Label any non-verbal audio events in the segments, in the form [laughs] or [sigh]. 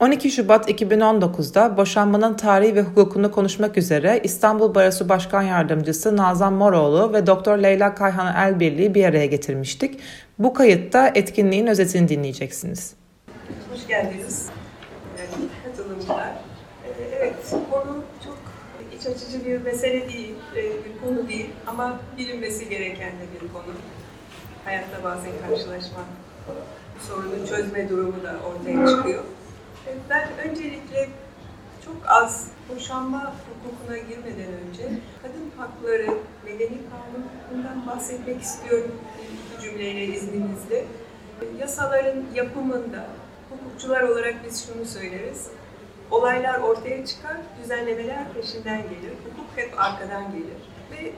12 Şubat 2019'da boşanmanın tarihi ve hukukunu konuşmak üzere İstanbul Barosu Başkan Yardımcısı Nazan Moroğlu ve Doktor Leyla Kayhan Elbirliği bir araya getirmiştik. Bu kayıtta etkinliğin özetini dinleyeceksiniz. Hoş geldiniz katılımcılar. Ee, evet, konu çok iç açıcı bir mesele değil, e, bir konu değil ama bilinmesi gereken de bir konu. Hayatta bazen karşılaşma, sorunu çözme durumu da ortaya çıkıyor. Ben öncelikle çok az boşanma hukukuna girmeden önce kadın hakları, medeni kanunundan bahsetmek istiyorum iki cümleyle izninizle. Yasaların yapımında hukukçular olarak biz şunu söyleriz. Olaylar ortaya çıkar, düzenlemeler peşinden gelir. Hukuk hep arkadan gelir. Ve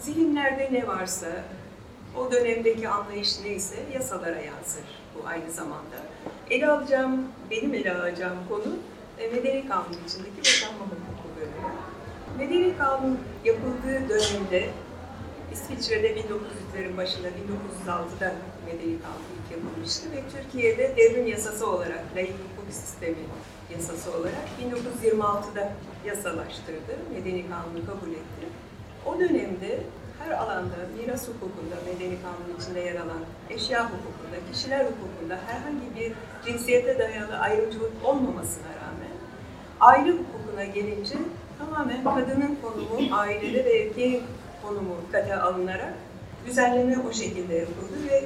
zihinlerde ne varsa, o dönemdeki anlayış neyse yasalara yansır aynı zamanda. Ele alacağım, benim ele alacağım konu e, Medeni Kanun içindeki boşanma hukuku bölümü. Medeni Kanun yapıldığı dönemde İsviçre'de 1900'lerin başında 1906'da Medeni Kanun ilk yapılmıştı ve Türkiye'de devrim yasası olarak, layık hukuk sistemi yasası olarak 1926'da yasalaştırdı. Medeni Kanunu kabul etti. O dönemde her alanda miras hukukunda, medeni kanun içinde yer alan eşya hukukunda, kişiler hukukunda herhangi bir cinsiyete dayalı ayrımcılık olmamasına rağmen aile hukukuna gelince tamamen kadının konumu, ailede ve erkeğin konumu dikkate alınarak düzenleme o şekilde yapıldı ve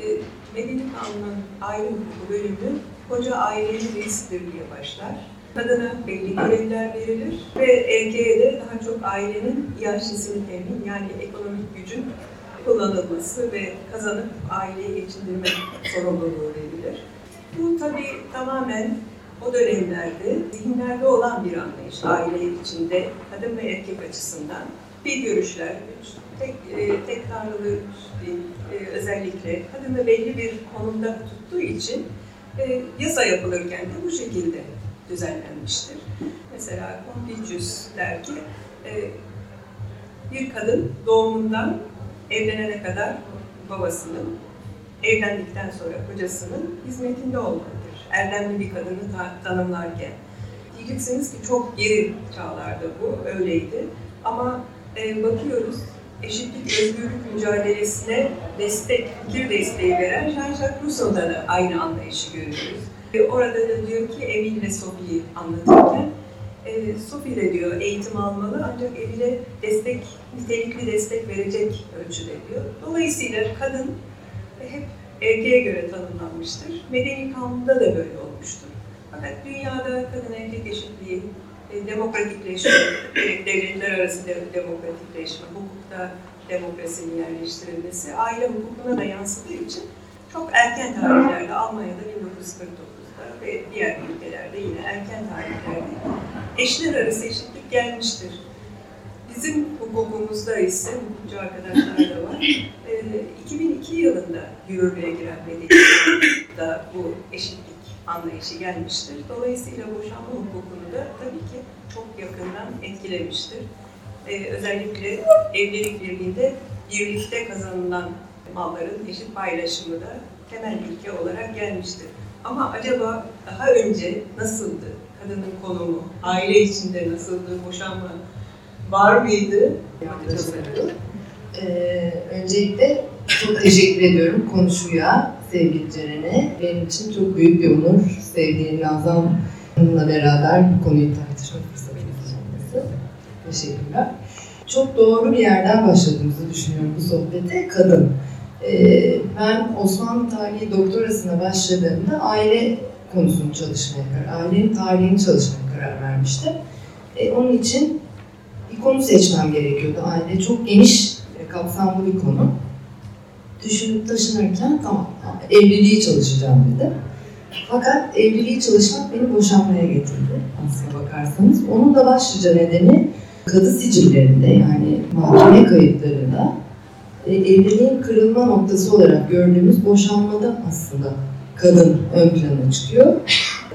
e, Medeni Kanun'un aile hukuku bölümü koca ailenin reisidir diye başlar Kadına belli görevler verilir ve erkeğe de daha çok ailenin yaşlısını temin yani ekonomik gücün kullanılması ve kazanıp aileyi geçindirme sorumluluğu verilir. Bu tabii tamamen o dönemlerde zihinlerde olan bir anlayış aile içinde kadın ve erkek açısından bir görüşler, tek, e, tek tanrılı e, özellikle kadını belli bir konumda tuttuğu için e, yasa yapılırken de bu şekilde düzenlenmiştir. Mesela Confucius der ki, e, bir kadın doğumundan evlenene kadar babasının, evlendikten sonra kocasının hizmetinde olmalıdır. Erdemli bir kadını ta tanımlarken. Diyeceksiniz ki çok geri çağlarda bu, öyleydi. Ama e, bakıyoruz, eşitlik, özgürlük mücadelesine destek, fikir desteği veren Jean-Jacques Rousseau'da da aynı anlayışı görüyoruz. Orada da diyor ki Emil ve Sophie'yi anlatırken e, Sophie de diyor eğitim almalı ancak Emil'e destek, nitelikli destek verecek ölçüde diyor. Dolayısıyla kadın hep erkeğe göre tanımlanmıştır. Medeni kanunda da böyle olmuştur. Fakat dünyada kadın erkek eşitliği, e, demokratikleşme, devletler arası de, demokratikleşme, hukukta demokrasinin yerleştirilmesi, aile hukukuna da yansıdığı için çok erken tarihlerde Almanya'da 1949 ve diğer ülkelerde yine erken tarihlerde eşler arası eşitlik gelmiştir. Bizim hukukumuzda ise, hukukçu arkadaşlar da var, 2002 yılında yürürlüğe giren medeniyette bu eşitlik anlayışı gelmiştir. Dolayısıyla boşanma hukukunu da tabii ki çok yakından etkilemiştir. Ee, özellikle evlilik birliğinde birlikte kazanılan malların eşit paylaşımı da temel ilke olarak gelmiştir. Ama acaba daha önce nasıldı? Kadının konumu, aile içinde nasıldı, boşanma var mıydı? Ee, öncelikle çok teşekkür ediyorum konuşuya, sevgili Ceren'e. Benim için çok büyük bir onur sevgili Nazan Hanım'la beraber bu konuyu tartışma fırsatı olması. Teşekkürler. Çok doğru bir yerden başladığımızı düşünüyorum bu sohbete. Kadın. Ee, ben Osmanlı tarihi doktorasına başladığımda aile konusunu çalışmaya karar, ailenin tarihini çalışmaya karar vermiştim. E, onun için bir konu seçmem gerekiyordu. Aile çok geniş, kapsamlı bir konu. Düşünüp taşınırken tamam, evliliği çalışacağım dedim. Fakat evliliği çalışmak beni boşanmaya getirdi aslına bakarsanız. Onun da başlıca nedeni kadı sicillerinde yani mahkeme kayıtlarında evliliğin kırılma noktası olarak gördüğümüz boşanmada aslında kadın ön plana çıkıyor.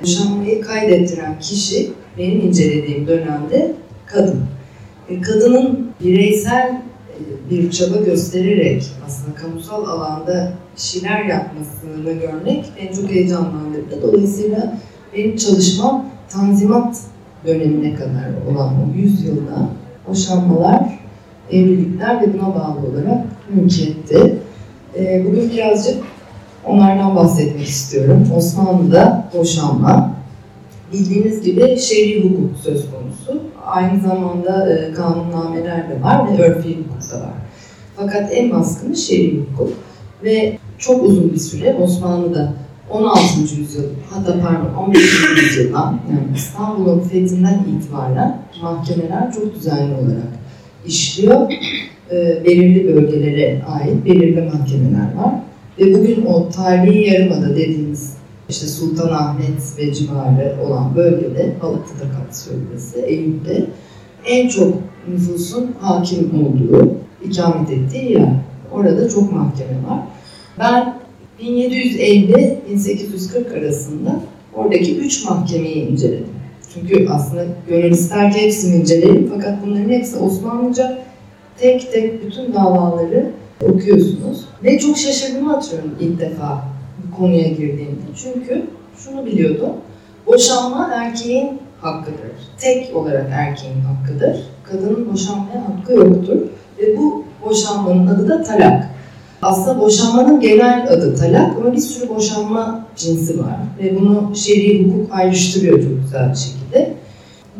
Boşanmayı kaydettiren kişi benim incelediğim dönemde kadın. E, kadının bireysel e, bir çaba göstererek aslında kamusal alanda şeyler yapmasını görmek en çok heyecanlandırdı. Dolayısıyla benim çalışmam Tanzimat dönemine kadar olan o 100 yılda boşanmalar, evlilikler ve buna bağlı olarak mülkiyetti. E, bugün birazcık onlardan bahsetmek istiyorum. Osmanlı'da boşanma, bildiğiniz gibi şer'i hukuk söz konusu. Aynı zamanda e, kanunnameler de var ve örfi hukuk da var. Fakat en baskını şer'i hukuk ve çok uzun bir süre Osmanlı'da 16. yüzyıl hatta pardon 15. yüzyıldan yani İstanbul'un fethinden itibaren mahkemeler çok düzenli olarak işliyor. E, belirli bölgelere ait belirli mahkemeler var. Ve bugün o tarihi yarımada dediğimiz işte Sultanahmet ve civarı olan bölgede, Balıklı'da kapsıyor burası, Eyüp'te en çok nüfusun hakim olduğu, ikamet ettiği yer. Orada çok mahkeme var. Ben 1750-1840 arasında oradaki üç mahkemeyi inceledim. Çünkü aslında gönül ister ki hepsini inceleyelim fakat bunların hepsi Osmanlıca tek tek bütün davaları okuyorsunuz. Ve çok şaşırdığımı hatırlıyorum ilk defa bu konuya girdiğimde. Çünkü şunu biliyordum. Boşanma erkeğin hakkıdır. Tek olarak erkeğin hakkıdır. Kadının boşanmaya hakkı yoktur. Ve bu boşanmanın adı da talak. Aslında boşanmanın genel adı talak ama bir sürü boşanma cinsi var. Ve bunu şer'i hukuk ayrıştırıyor çok güzel bir şekilde.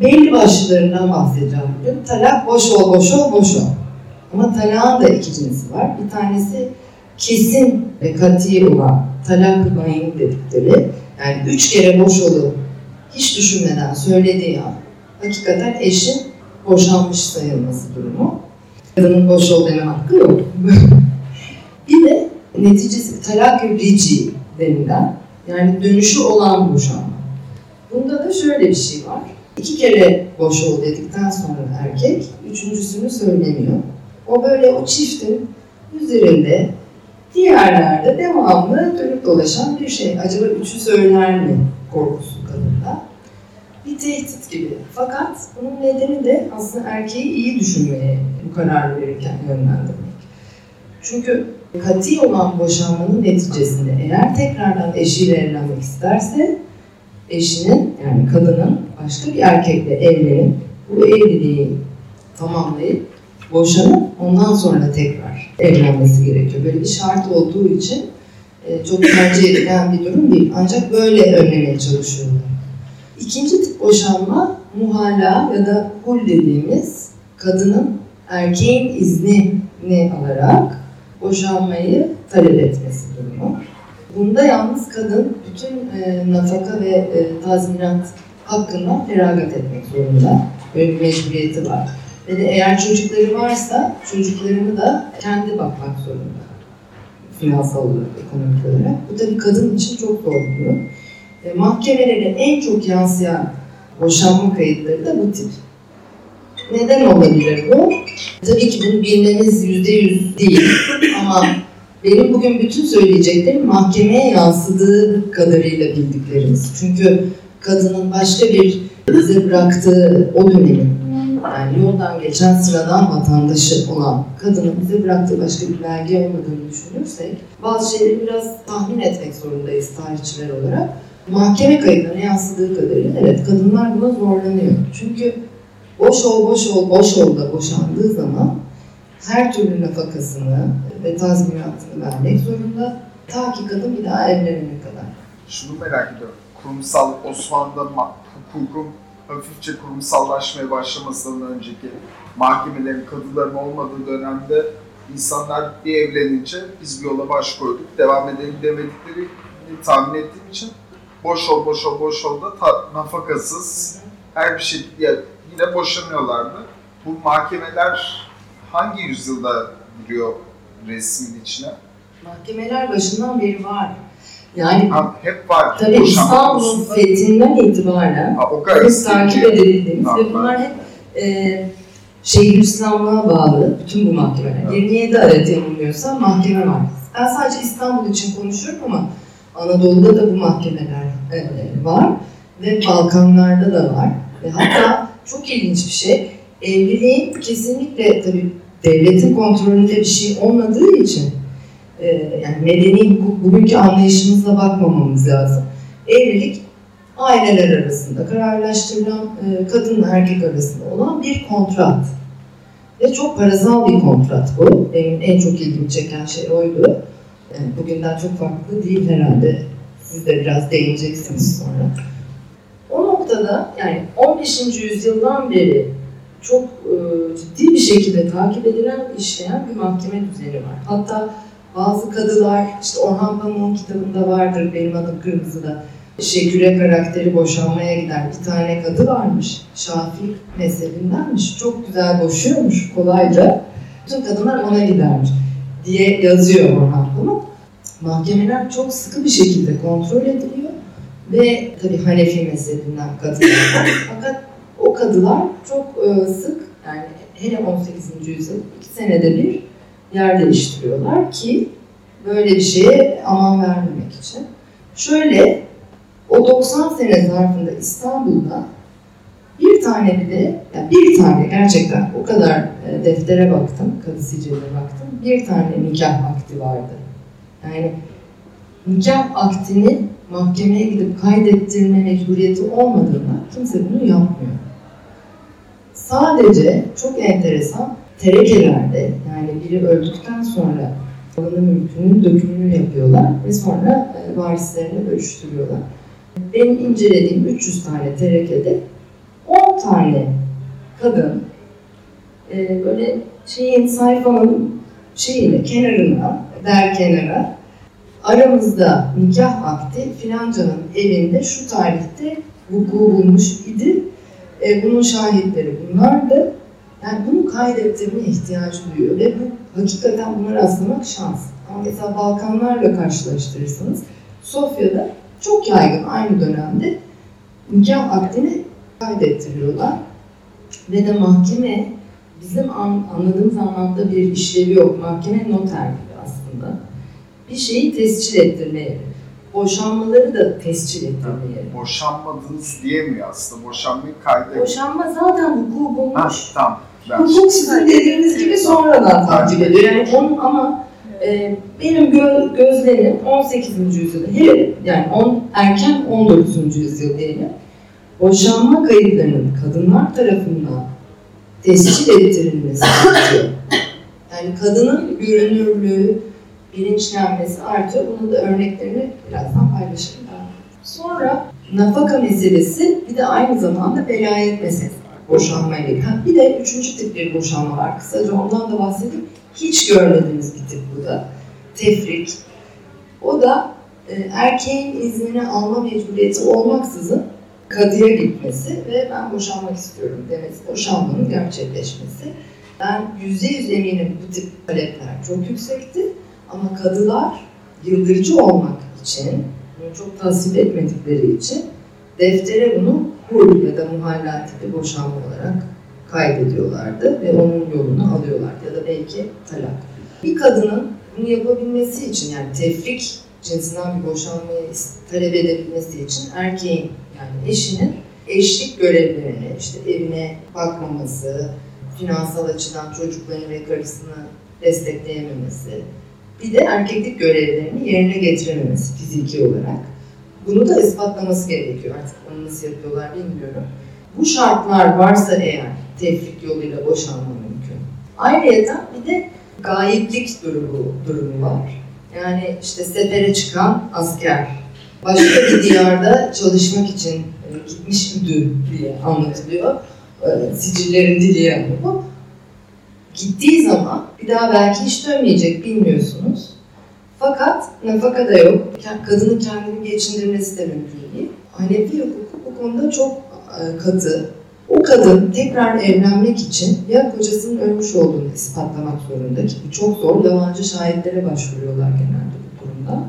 Belli başlılarından bahsedeceğim bugün. Talak boş ol, boş ol, boş ol. Ama talağın da iki cinsi var. Bir tanesi kesin ve kati olan talak bayin dedikleri. Yani üç kere boş olup hiç düşünmeden söylediği an hakikaten eşin boşanmış sayılması durumu. Kadının boş ol deme hakkı yok. [laughs] bir de neticesi talak rici denilen yani dönüşü olan boşanma. Bunda da şöyle bir şey var. İki kere boş ol dedikten sonra erkek üçüncüsünü söylemiyor. O böyle o çiftin üzerinde diğerlerde devamlı dönüp dolaşan bir şey. Acaba üçü söyler mi korkusu kadında? Bir tehdit gibi. Fakat bunun nedeni de aslında erkeği iyi düşünmeye bu karar verirken yönlendirmek. Çünkü kati olan boşanmanın neticesinde eğer tekrardan eşiyle evlenmek isterse eşinin yani kadının başka bir erkekle evlenip bu evliliği tamamlayıp boşanıp ondan sonra tekrar evlenmesi gerekiyor. Böyle bir şart olduğu için e, çok tercih edilen bir durum değil. Ancak böyle önlemeye çalışıyorlar. İkinci tip boşanma muhala ya da hul dediğimiz kadının erkeğin iznini alarak boşanmayı talep etmesi durumu. Bunda yalnız kadın bütün e, nafaka ve e, tazminat hakkından feragat etmek zorunda. Böyle bir mecburiyeti var. Ve eğer çocukları varsa çocuklarını da kendi bakmak zorunda. Finansal olarak, ekonomik olarak. Bu tabii kadın için çok zor bir durum. E, mahkemelere en çok yansıyan boşanma kayıtları da bu tip. Neden olabilir bu? Tabii ki bunu bilmemiz yüzde yüz değil ama benim bugün bütün söyleyeceklerim mahkemeye yansıdığı kadarıyla bildiklerimiz. Çünkü kadının başka bir bize bıraktığı o dönemin yani yoldan geçen sıradan vatandaşı olan kadının bize bıraktığı başka bir belge olmadığını düşünürsek bazı şeyleri biraz tahmin etmek zorundayız tarihçiler olarak. Mahkeme kayıtlarına yansıdığı kadarıyla evet kadınlar buna zorlanıyor. Çünkü boş ol, boş ol, boş ol da boşandığı zaman her türlü nafakasını ve tazminatını vermek zorunda. Ta ki kadın bir daha evlenene kadar. Şunu merak ediyorum. Kurumsal Osmanlı'da hukukun hafifçe kurumsallaşmaya başlamasından önceki mahkemelerin, kadıların olmadığı dönemde insanlar bir evlenince biz bir yola baş koyduk, devam edelim demedikleri tahmin ettiğim için boş ol, boş ol, boş ol da ta, nafakasız her bir şekilde yine boşanıyorlardı. Bu mahkemeler hangi yüzyılda giriyor resmin içine? Mahkemeler başından beri var. Yani hep var. Tabii İstanbul'un fethinden itibaren hep takip edildiğimiz ve bunlar hep e, Şeyhülislamlığa bağlı bütün bu mahkemeler. 27 adet yanılmıyorsa mahkeme var. Ben sadece İstanbul için konuşuyorum ama Anadolu'da da bu mahkemeler e, var ve Balkanlarda da var. Ve hatta çok ilginç bir şey, evliliğin kesinlikle tabii devletin kontrolünde bir şey olmadığı için e, yani medeni bugünkü anlayışımızla bakmamamız lazım. Evlilik aileler arasında kararlaştırılan e, kadınla erkek arasında olan bir kontrat. Ve çok parasal bir kontrat bu. Benim en çok ilgimi çeken şey oydu. Yani bugünden çok farklı değil herhalde. Siz de biraz değineceksiniz sonra. O noktada yani 15. yüzyıldan beri çok e, ciddi bir şekilde takip edilen, işleyen bir mahkeme düzeni var. Hatta bazı kadılar, işte Orhan Pamuk'un kitabında vardır, benim adım Kırmızı'da, Şeküre karakteri boşanmaya gider. Bir tane kadı varmış, Şafii mezhebindenmiş. Çok güzel boşuyormuş kolayca. Bütün kadınlar ona gidermiş diye yazıyor Orhan Pamuk. Mahkemeler çok sıkı bir şekilde kontrol ediliyor ve tabii Hanefi mezhebinden kadılar [laughs] Fakat o kadılar çok e, sık yani hele 18. yüzyıl iki senede bir yer değiştiriyorlar ki böyle bir şeye aman vermemek için. Şöyle o 90 sene zarfında İstanbul'da bir tane bile, yani bir tane gerçekten o kadar e, deftere baktım, kadı sicile baktım, bir tane nikah akti vardı. Yani nikah aktini mahkemeye gidip kaydettirme mecburiyeti olmadığında kimse bunu yapmıyor. Sadece çok enteresan terekelerde yani biri öldükten sonra malını mülkünün dökümünü yapıyorlar ve sonra e, varislerine bölüştürüyorlar. Benim incelediğim 300 tane terekede 10 tane kadın e, böyle şeyin sayfanın şeyine kenarına der kenara aramızda nikah akti filancanın evinde şu tarihte vuku bulmuş idi. E, bunun şahitleri bunlardı. Yani bunu kaydettirme ihtiyacı duyuyor ve bu hakikaten buna rastlamak şans. Ama mesela Balkanlarla karşılaştırırsanız Sofya'da çok yaygın aynı dönemde nikah akdini kaydettiriyorlar. Ve de mahkeme bizim an, anladığımız anlamda bir işlevi yok. Mahkeme noter gibi aslında. Bir şeyi tescil ettirme yeri. Boşanmaları da tescil ettirme yeri. Boşanmadınız diyemiyor aslında. Boşanmayı kaydediyor. Boşanma zaten hukuku bulmuş. Ha, tamam. Ben sizin dediğiniz gibi sonradan takip ediyor. Yani onun ama e, benim gö- gözlemim 18. yüzyılda, hele yani on, erken 19. yüzyıl diyelim, boşanma kayıtlarının kadınlar tarafından tescil ettirilmesi artıyor. Yani kadının görünürlüğü, bilinçlenmesi artıyor. Bunun da örneklerini birazdan paylaşırım. Sonra nafaka meselesi bir de aynı zamanda velayet meselesi var. Boşanma ile ilgili. Bir de üçüncü tip bir boşanma var. Kısaca ondan da bahsedeyim. Hiç görmediğimiz bir tip bu da. Tefrik. O da e, erkeğin iznini alma mecburiyeti olmaksızın kadıya gitmesi ve ben boşanmak istiyorum demesi, boşanmanın gerçekleşmesi. Ben yüzde yüz eminim bu tip talepler çok yüksekti ama kadılar yıldırıcı olmak için, bunu çok tasvip etmedikleri için deftere bunu hul ya da muhalla tipi boşanma olarak kaydediyorlardı ve onun yolunu alıyorlardı ya da belki talak. Bir kadının bunu yapabilmesi için yani tefrik cinsinden bir boşanmayı talep edebilmesi için erkeğin yani eşinin eşlik görevlerini işte evine bakmaması, finansal açıdan çocuklarını ve karısını destekleyememesi, bir de erkeklik görevlerini yerine getirememesi fiziki olarak. Bunu da ispatlaması gerekiyor. Artık onu nasıl yapıyorlar bilmiyorum. Bu şartlar varsa eğer tefrik yoluyla boşanma mümkün. Ayrıca bir de gayiplik durumu, durumu var. Yani işte sefere çıkan asker, başka bir diyarda çalışmak için e, gitmiş idi diye anlatılıyor. E, sicillerin dili yani bu. Gittiği zaman bir daha belki hiç dönmeyecek bilmiyorsunuz. Fakat nafaka da yok. Kadının kendini geçindirmesi de mümkün değil. Hanefi hukuku bu konuda çok e, katı. O kadın tekrar evlenmek için ya kocasının ölmüş olduğunu ispatlamak zorunda ki çok zor. Yalancı şahitlere başvuruyorlar genelde bu durumda.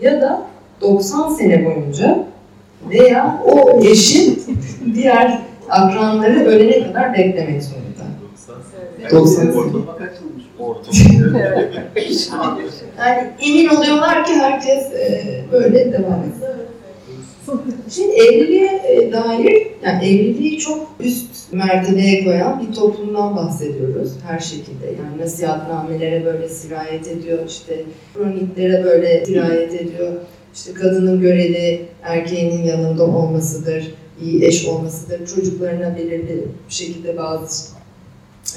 Ya da 90 sene boyunca veya o eşin [laughs] diğer akranları ölene kadar beklemek zorunda. 90 sene. [laughs] Yani emin oluyorlar ki herkes e, böyle devam ediyor. Şimdi evliliğe e, dair, yani evliliği çok üst mertebeye koyan bir toplumdan bahsediyoruz her şekilde. Yani nasihatnamelere böyle sirayet ediyor, işte kroniklere böyle sirayet ediyor. işte kadının görevi erkeğinin yanında olmasıdır, iyi eş olmasıdır, çocuklarına belirli bir şekilde bazı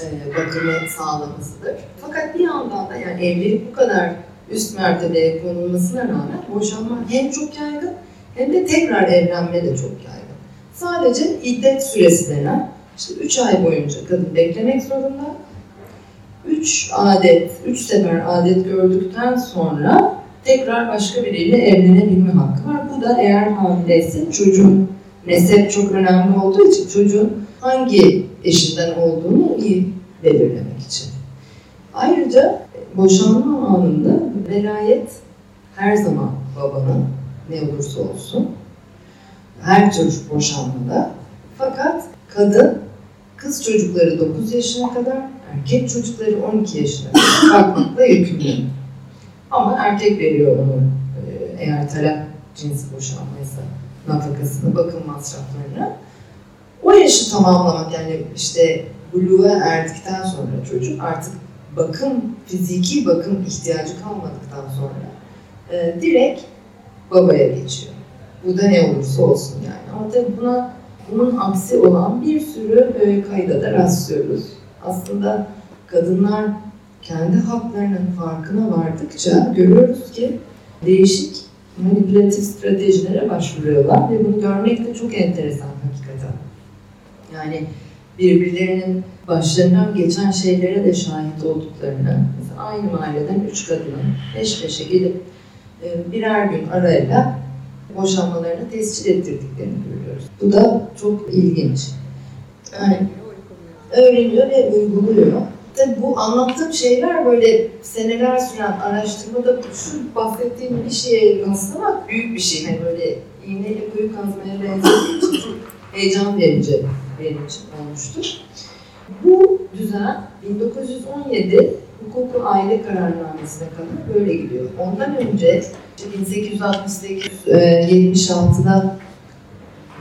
e, bakımı sağlamasıdır. Fakat bir yandan da yani evlilik bu kadar üst mertebeye konulmasına rağmen boşanma hem çok yaygın hem de tekrar evlenme de çok yaygın. Sadece iddet süresi denen işte 3 ay boyunca kadın beklemek zorunda. 3 adet, 3 sefer adet gördükten sonra tekrar başka biriyle evlenebilme hakkı var. Bu da eğer hamileyse çocuğun nesep çok önemli olduğu için çocuğun hangi eşinden olduğunu iyi belirlemek için. Ayrıca boşanma anında velayet her zaman babanın ne olursa olsun. Her tür boşanmada. Fakat kadın kız çocukları 9 yaşına kadar, erkek çocukları 12 yaşına kadar [clears throat] bakmakla yükümlü. Ama erkek veriyor onu eğer talep cinsi boşanmaysa nafakasını, bakım masraflarını. O yaşı tamamlamak yani işte buluğa erdikten sonra çocuk artık bakım, fiziki bakım ihtiyacı kalmadıktan sonra e, direkt babaya geçiyor. Bu da ne olursa olsun yani. Ama tabii buna bunun aksi olan bir sürü e, kayda da rastlıyoruz. Aslında kadınlar kendi haklarının farkına vardıkça görüyoruz ki değişik manipülatif stratejilere başvuruyorlar ve bunu görmek de çok enteresan hakikaten. Yani birbirlerinin başlarından geçen şeylere de şahit olduklarını, mesela aynı mahalleden üç kadının peş peşe gelip e, birer gün arayla boşanmalarını tescil ettirdiklerini görüyoruz. Bu da çok ilginç. Yani öğreniyor ve uyguluyor. Tabii bu anlattığım şeyler böyle seneler süren araştırmada şu bahsettiğim bir şeye rastlamak büyük bir şey. Hani böyle iğneyle kuyu kazmaya benzediği için heyecan verici için olmuştur. Bu düzen 1917 hukuku aile kararnamesine kadar böyle gidiyor. Ondan önce 1868-76'da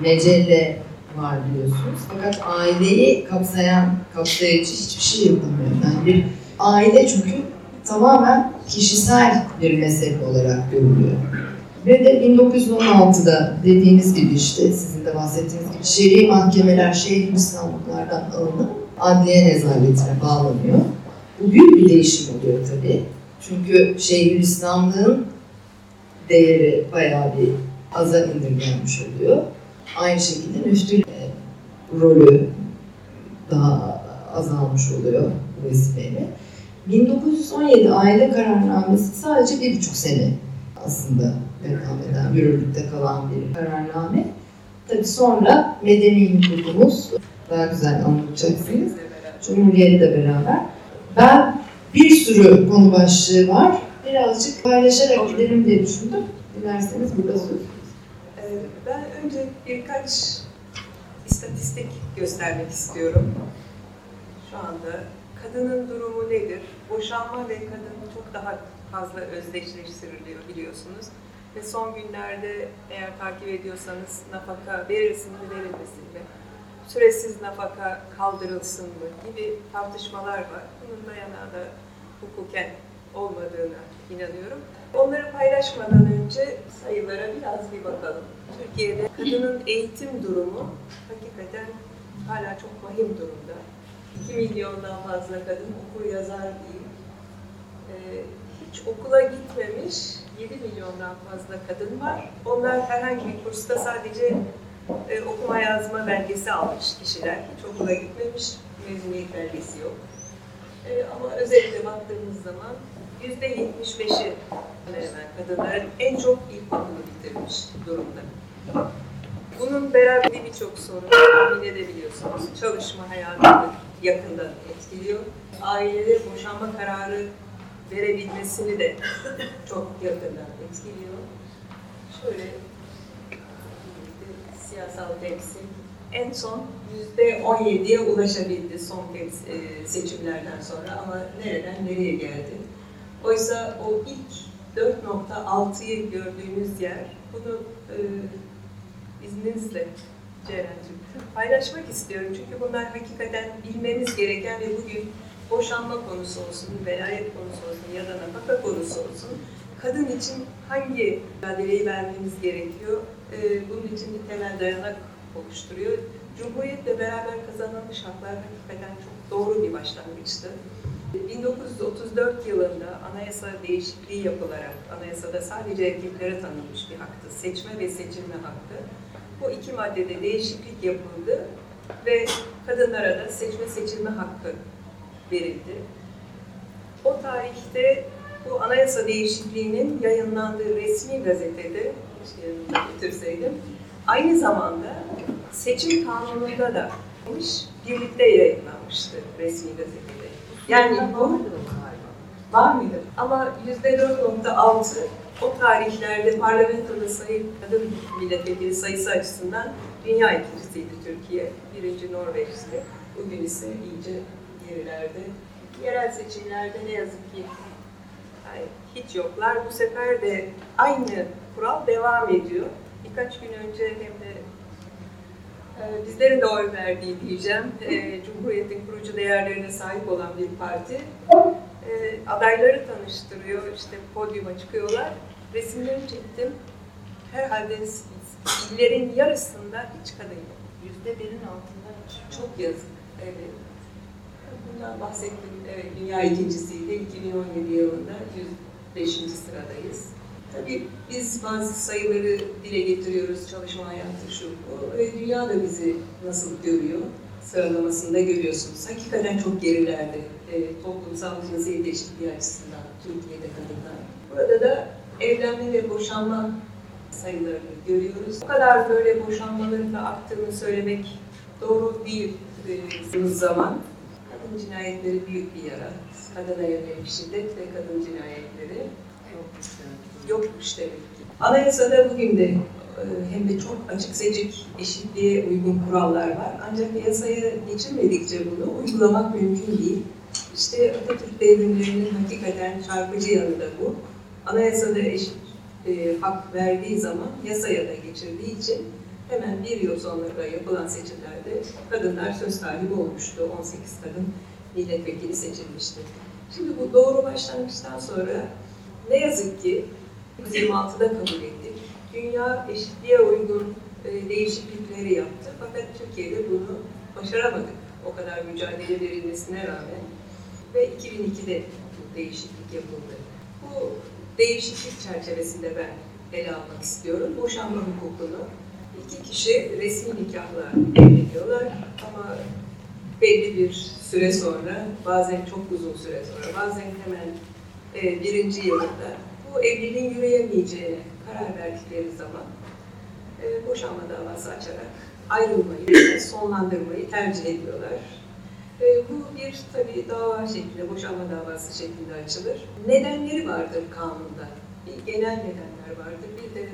mecelle var biliyorsunuz. Fakat aileyi kapsayan, kapsayıcı hiçbir şey yapılmıyor. Yani bir aile çünkü tamamen kişisel bir mesele olarak görülüyor. Ve de 1916'da dediğiniz gibi işte sizin de bahsettiğiniz gibi şer'i mahkemeler şehir Müslümanlıklardan alınıp adliye nezaretine bağlanıyor. Bu büyük bir değişim oluyor tabii. Çünkü şehir İslamlığın değeri bayağı bir aza indirgenmiş oluyor. Aynı şekilde müftü rolü daha azalmış oluyor bu vesileyle. 1917 aile kararnamesi sadece bir buçuk sene aslında eden, yürürlükte kalan bir kararname. Tabi sonra medeni hukukumuz daha güzel anlatacaksınız. Cumhuriyeti de beraber. Ben bir sürü konu başlığı var. Birazcık paylaşarak gidelim diye düşündüm. Dilerseniz burada söz. Ee, ben önce birkaç istatistik göstermek istiyorum. Şu anda kadının durumu nedir? Boşanma ve kadın çok daha fazla özdeşleştiriliyor biliyorsunuz. Ve son günlerde eğer takip ediyorsanız nafaka verilsin mi verilmesin mi? Süresiz nafaka kaldırılsın mı gibi tartışmalar var. Bunun dayanağı da hukuken olmadığına inanıyorum. Onları paylaşmadan önce sayılara biraz bir bakalım. Türkiye'de kadının eğitim durumu hakikaten hala çok vahim durumda. 2 milyondan fazla kadın okur yazar değil. Ee, hiç okula gitmemiş 7 milyondan fazla kadın var. Onlar herhangi bir kursta sadece e, okuma yazma belgesi almış kişiler. Hiç okula gitmemiş, mezuniyet belgesi yok. E, ama özellikle baktığımız zaman yüzde yetmiş beşi hemen kadınların en çok ilkokulu bitirmiş durumda. Bunun beraberinde birçok sorun tahmin edebiliyorsunuz. Çalışma hayatını yakından etkiliyor. Ailede boşanma kararı verebilmesini de [coughs] çok yakından etkiliyor. Şöyle siyasal temsil en son yüzde 17'ye ulaşabildi son e, seçimlerden sonra ama nereden nereye geldi? Oysa o ilk 4.6'yı gördüğünüz yer bunu e, izninizle Ceren'cim paylaşmak istiyorum. Çünkü bunlar hakikaten bilmemiz gereken ve bugün boşanma konusu olsun, velayet konusu olsun ya da nafaka konusu olsun kadın için hangi mücadeleyi vermemiz gerekiyor? Ee, bunun için bir temel dayanak oluşturuyor. Cumhuriyetle beraber kazanılmış haklar hakikaten çok doğru bir başlangıçtı. 1934 yılında anayasa değişikliği yapılarak, anayasada sadece erkeklere tanınmış bir haktı, seçme ve seçilme hakkı. Bu iki maddede değişiklik yapıldı ve kadınlara da seçme seçilme hakkı verildi. O tarihte bu anayasa değişikliğinin yayınlandığı resmi gazetede, getirseydim, aynı zamanda seçim kanununda da birlikte yayınlanmıştı resmi gazetede. Yani bu var mıydı? Ama yüzde 4.6 o tarihlerde parlamentoda sayı kadın milletvekili sayısı açısından dünya ikincisiydi Türkiye. Birinci Norveç'ti. Bugün ise iyice gerilerde. Yerel seçimlerde ne yazık ki yani hiç yoklar. Bu sefer de aynı kural devam ediyor. Birkaç gün önce hem de e, bizlerin de oy verdiği diyeceğim, e, Cumhuriyet'in kurucu değerlerine sahip olan bir parti e, adayları tanıştırıyor, işte podyuma çıkıyorlar. Resimlerini çektim. Herhalde illerin yarısında hiç kadın yok. Yüzde birin altında. Çok yazık. Evet. Bundan bahsettim. Evet, dünya ikincisiydi. 2017 yılında 105. sıradayız. Tabii biz bazı sayıları dile getiriyoruz, çalışma hayatı şu bu. Ve dünya da bizi nasıl görüyor? Sıralamasında görüyorsunuz. Hakikaten çok gerilerde e, toplumsal cinsiyet eşitliği açısından Türkiye'de kadınlar. Burada da evlenme ve boşanma sayılarını görüyoruz. Bu kadar böyle boşanmaların da arttığını söylemek doğru değil e, zaman. Kadın cinayetleri büyük bir yara. Kadına yönelik şiddet ve kadın cinayetleri yokmuş demek ki. Anayasada bugün de e, hem de çok açık seçik eşitliğe uygun kurallar var. Ancak yasaya geçirmedikçe bunu uygulamak mümkün değil. İşte Atatürk devrimlerinin hakikaten çarpıcı yanı da bu. Anayasada eşit e, hak verdiği zaman yasaya da geçirdiği için hemen bir yıl sonra yapılan seçimlerde kadınlar söz sahibi olmuştu. 18 kadın milletvekili seçilmişti. Şimdi bu doğru başlangıçtan sonra ne yazık ki 1926'da kabul ettik. Dünya eşitliğe uygun e, değişiklikleri yaptı. Fakat Türkiye'de bunu başaramadık. O kadar mücadele verilmesine rağmen. Ve 2002'de bu değişiklik yapıldı. Bu değişiklik çerçevesinde ben ele almak istiyorum. Boşanma hukukunu. İki kişi resmi nikahla evleniyorlar ama belli bir süre sonra, bazen çok uzun süre sonra, bazen hemen e, birinci yılında bu evliliğin yürüyemeyeceğine karar verdikleri zaman e, boşanma davası açarak ayrılmayı, sonlandırmayı tercih ediyorlar. E, bu bir tabii dava şeklinde, boşanma davası şeklinde açılır. Nedenleri vardır kanunda. Bir genel nedenler vardır, bir de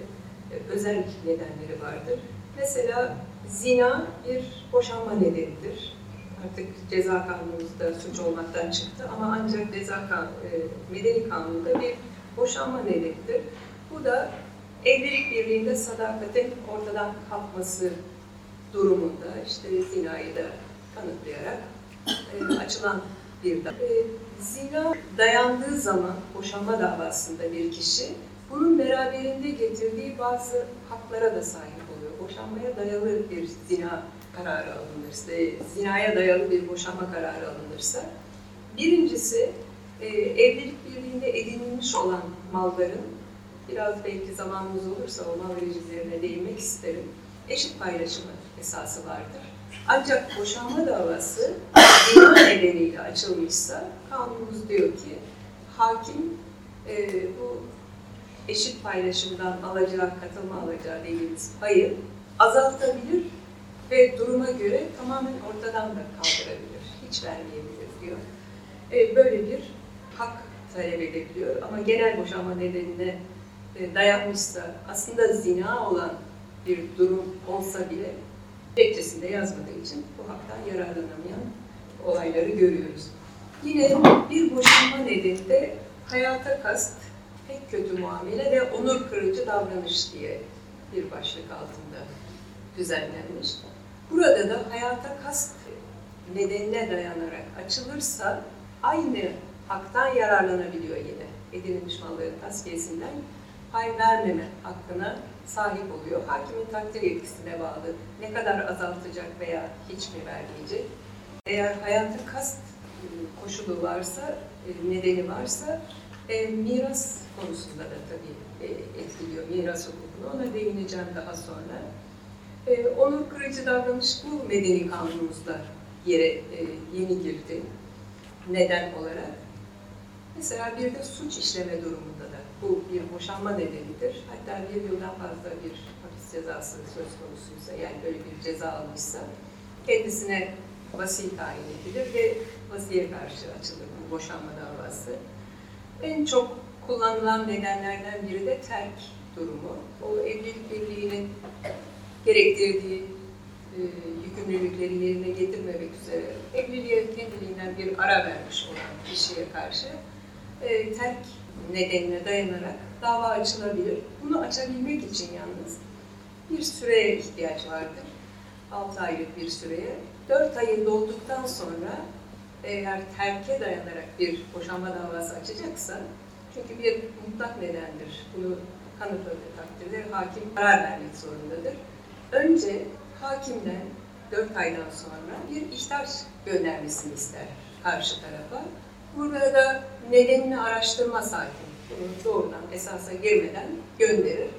özel nedenleri vardır. Mesela zina bir boşanma nedenidir. Artık ceza kanunumuzda suç olmaktan çıktı ama ancak ceza kan, e, medeni kanunda bir boşanma nedenidir. Bu da evlilik birliğinde sadakatin ortadan kalkması durumunda işte zinayı da kanıtlayarak e, açılan bir da. E, zina dayandığı zaman boşanma davasında bir kişi bunun beraberinde getirdiği bazı haklara da sahip oluyor. Boşanmaya dayalı bir zina kararı alınırsa, zinaya dayalı bir boşanma kararı alınırsa, birincisi e, evlilik birliğinde edinilmiş olan malların, biraz belki zamanımız olursa o mal rejimlerine değinmek isterim, eşit paylaşımı esası vardır. Ancak boşanma davası zina [coughs] nedeniyle açılmışsa kanunumuz diyor ki hakim e, bu eşit paylaşımdan alacağı, katılma alacağı dediğimiz payı azaltabilir ve duruma göre tamamen ortadan da kaldırabilir. Hiç vermeyebilir diyor. E, böyle bir hak talep edebiliyor ama genel boşanma nedenine e, dayanmışsa aslında zina olan bir durum olsa bile gerekçesinde yazmadığı için bu haktan yararlanamayan olayları görüyoruz. Yine bir boşanma nedeni hayata kast, pek kötü muamele ve onur kırıcı davranış diye bir başlık altında düzenlenmiş. Burada da hayata kast nedenine dayanarak açılırsa aynı haktan yararlanabiliyor yine. edinilmiş malların tasfiyesinden pay vermeme hakkına sahip oluyor. Hakimin takdir yetkisine bağlı. Ne kadar azaltacak veya hiç mi vermeyecek? Eğer hayatı kast koşulu varsa, e, nedeni varsa e, miras konusunda da tabii e, etkiliyor miras hukukunu. Ona değineceğim daha sonra. E, onur kırıcı davranış bu medeni kanunumuzda yere e, yeni girdi. Neden olarak? Mesela bir de suç işleme durumunda da bu bir boşanma nedenidir. Hatta bir yıldan fazla bir hapis cezası söz konusuysa yani böyle bir ceza almışsa kendisine vasi tayin edilir ve vasiye karşı açılır bu boşanma davası. En çok kullanılan nedenlerden biri de terk durumu. O evlilik birliğinin gerektirdiği e, yükümlülükleri yerine getirmemek üzere evliliğe kendiliğinden bir ara vermiş olan kişiye karşı e, terk nedenine dayanarak dava açılabilir. Bunu açabilmek için yalnız bir süreye ihtiyaç vardır. 6 aylık bir süreye. 4 ayı dolduktan sonra eğer terke dayanarak bir boşanma davası açacaksa, çünkü bir mutlak nedendir. Bunu kanıtladığı takdirde hakim karar vermek zorundadır. Önce hakimden 4 aydan sonra bir ihtar göndermesini ister karşı tarafa. Burada da nedenini araştırmaz hakim. Bunu doğrudan esasa girmeden gönderir.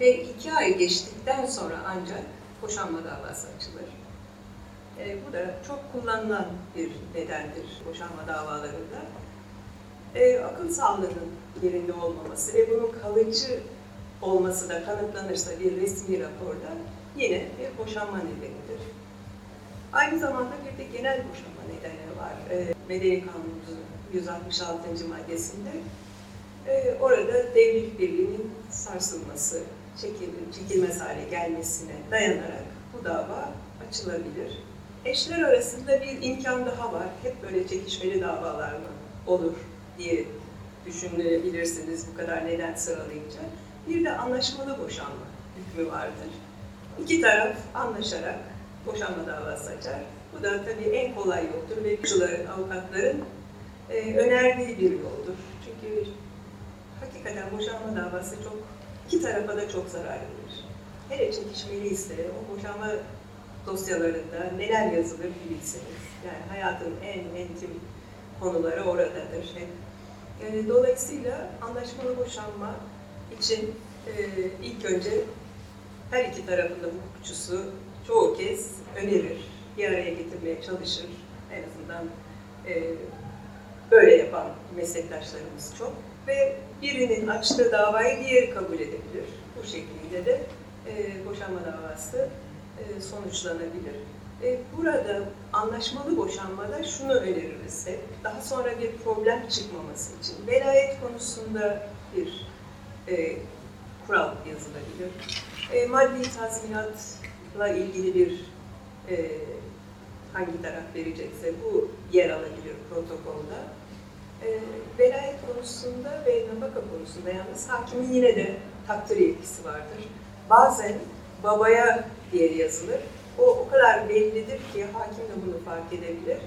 Ve iki ay geçtikten sonra ancak boşanma davası açılır. E, bu da çok kullanılan bir nedendir boşanma davalarında. E, akıl sağlığının yerinde olmaması ve bunun kalıcı olması da kanıtlanırsa bir resmi raporda yine bir boşanma nedenidir. Aynı zamanda bir de genel boşanma nedeni var. E, Medeni Kanunumuzun 166. maddesinde. E, orada devlet birliğinin sarsılması, çekil, çekilmez hale gelmesine dayanarak bu dava açılabilir. Eşler arasında bir imkan daha var. Hep böyle çekişmeli davalar mı olur diye düşünebilirsiniz bu kadar neden sıralayınca. Bir de anlaşmalı boşanma hükmü vardır. İki taraf anlaşarak boşanma davası açar. Bu da tabii en kolay yoldur ve güçlerin, avukatların e, önerdiği bir yoldur. Çünkü hakikaten boşanma davası çok, iki tarafa da çok zarar verir. Hele çekişmeli ise o boşanma dosyalarında neler yazılır bilirsiniz. Yani hayatın en entim konuları oradadır. Yani dolayısıyla anlaşmalı boşanma için e, ilk önce her iki tarafında hukukçusu çoğu kez önerir, bir araya getirmeye çalışır. En azından e, böyle yapan meslektaşlarımız çok. Ve birinin açtığı davayı diğeri kabul edebilir. Bu şekilde de e, boşanma davası e, sonuçlanabilir. E, burada anlaşmalı boşanmada şunu öneririz hep, daha sonra bir problem çıkmaması için. Velayet konusunda bir e, kural yazılabilir. E, maddi tazminatla ilgili bir e, hangi taraf verecekse bu yer alabilir protokolda. E, velayet konusunda ve nafaka konusunda yalnız hakimin yine de takdir yetkisi vardır. Bazen babaya diye yazılır. O o kadar bellidir ki hakim de bunu fark edebilir.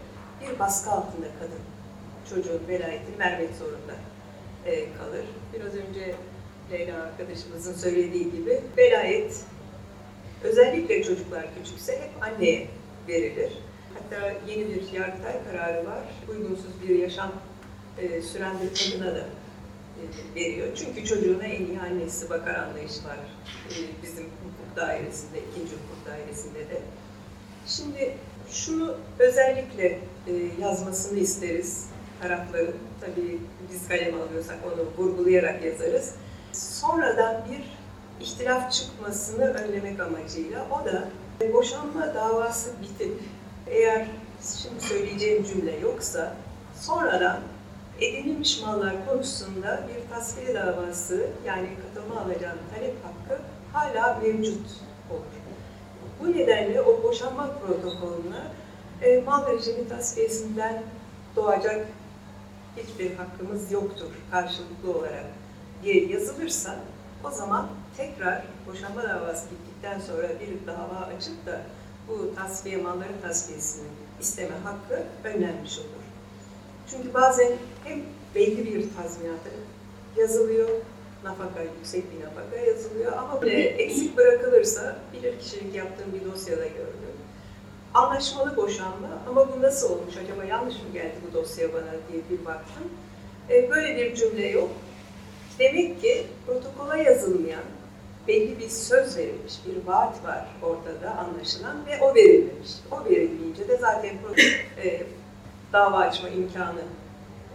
Bir baskı altında kadın çocuğun velayetini vermek zorunda e, kalır. Biraz önce Leyla arkadaşımızın söylediği gibi velayet özellikle çocuklar küçükse hep anneye verilir. Hatta yeni bir yargıtay kararı var. Uygunsuz bir yaşam e, süren bir kadına da e, veriyor. Çünkü çocuğuna en iyi annesi bakar anlayışı var e, bizim dairesinde, ikinci hukuk dairesinde de. Şimdi şunu özellikle e, yazmasını isteriz tarafların. Tabii biz kalem alıyorsak onu vurgulayarak yazarız. Sonradan bir ihtilaf çıkmasını önlemek amacıyla o da boşanma davası bitip eğer şimdi söyleyeceğim cümle yoksa sonradan edinilmiş mallar konusunda bir tasfiye davası yani katılma alacağın talep hakkı hala mevcut olur. Bu nedenle o boşanma protokolüne e, mal rejimi tasfiyesinden doğacak hiçbir hakkımız yoktur karşılıklı olarak diye yazılırsa o zaman tekrar boşanma davası bittikten sonra bir dava açıp da bu tasfiye malların tasfiyesini isteme hakkı önlenmiş olur. Çünkü bazen hem belli bir tazminatı yazılıyor. Nafaka, yüksek bir nafaka yazılıyor ama bile eksik bırakılırsa bilir kişilik yaptığım bir dosyada gördüm. Anlaşmalı boşanma ama bu nasıl olmuş acaba yanlış mı geldi bu dosya bana diye bir baktım. E, böyle bir cümle yok. Demek ki protokola yazılmayan belli bir söz verilmiş, bir vaat var ortada anlaşılan ve o verilmemiş. O verilmeyince de zaten e, dava açma imkanı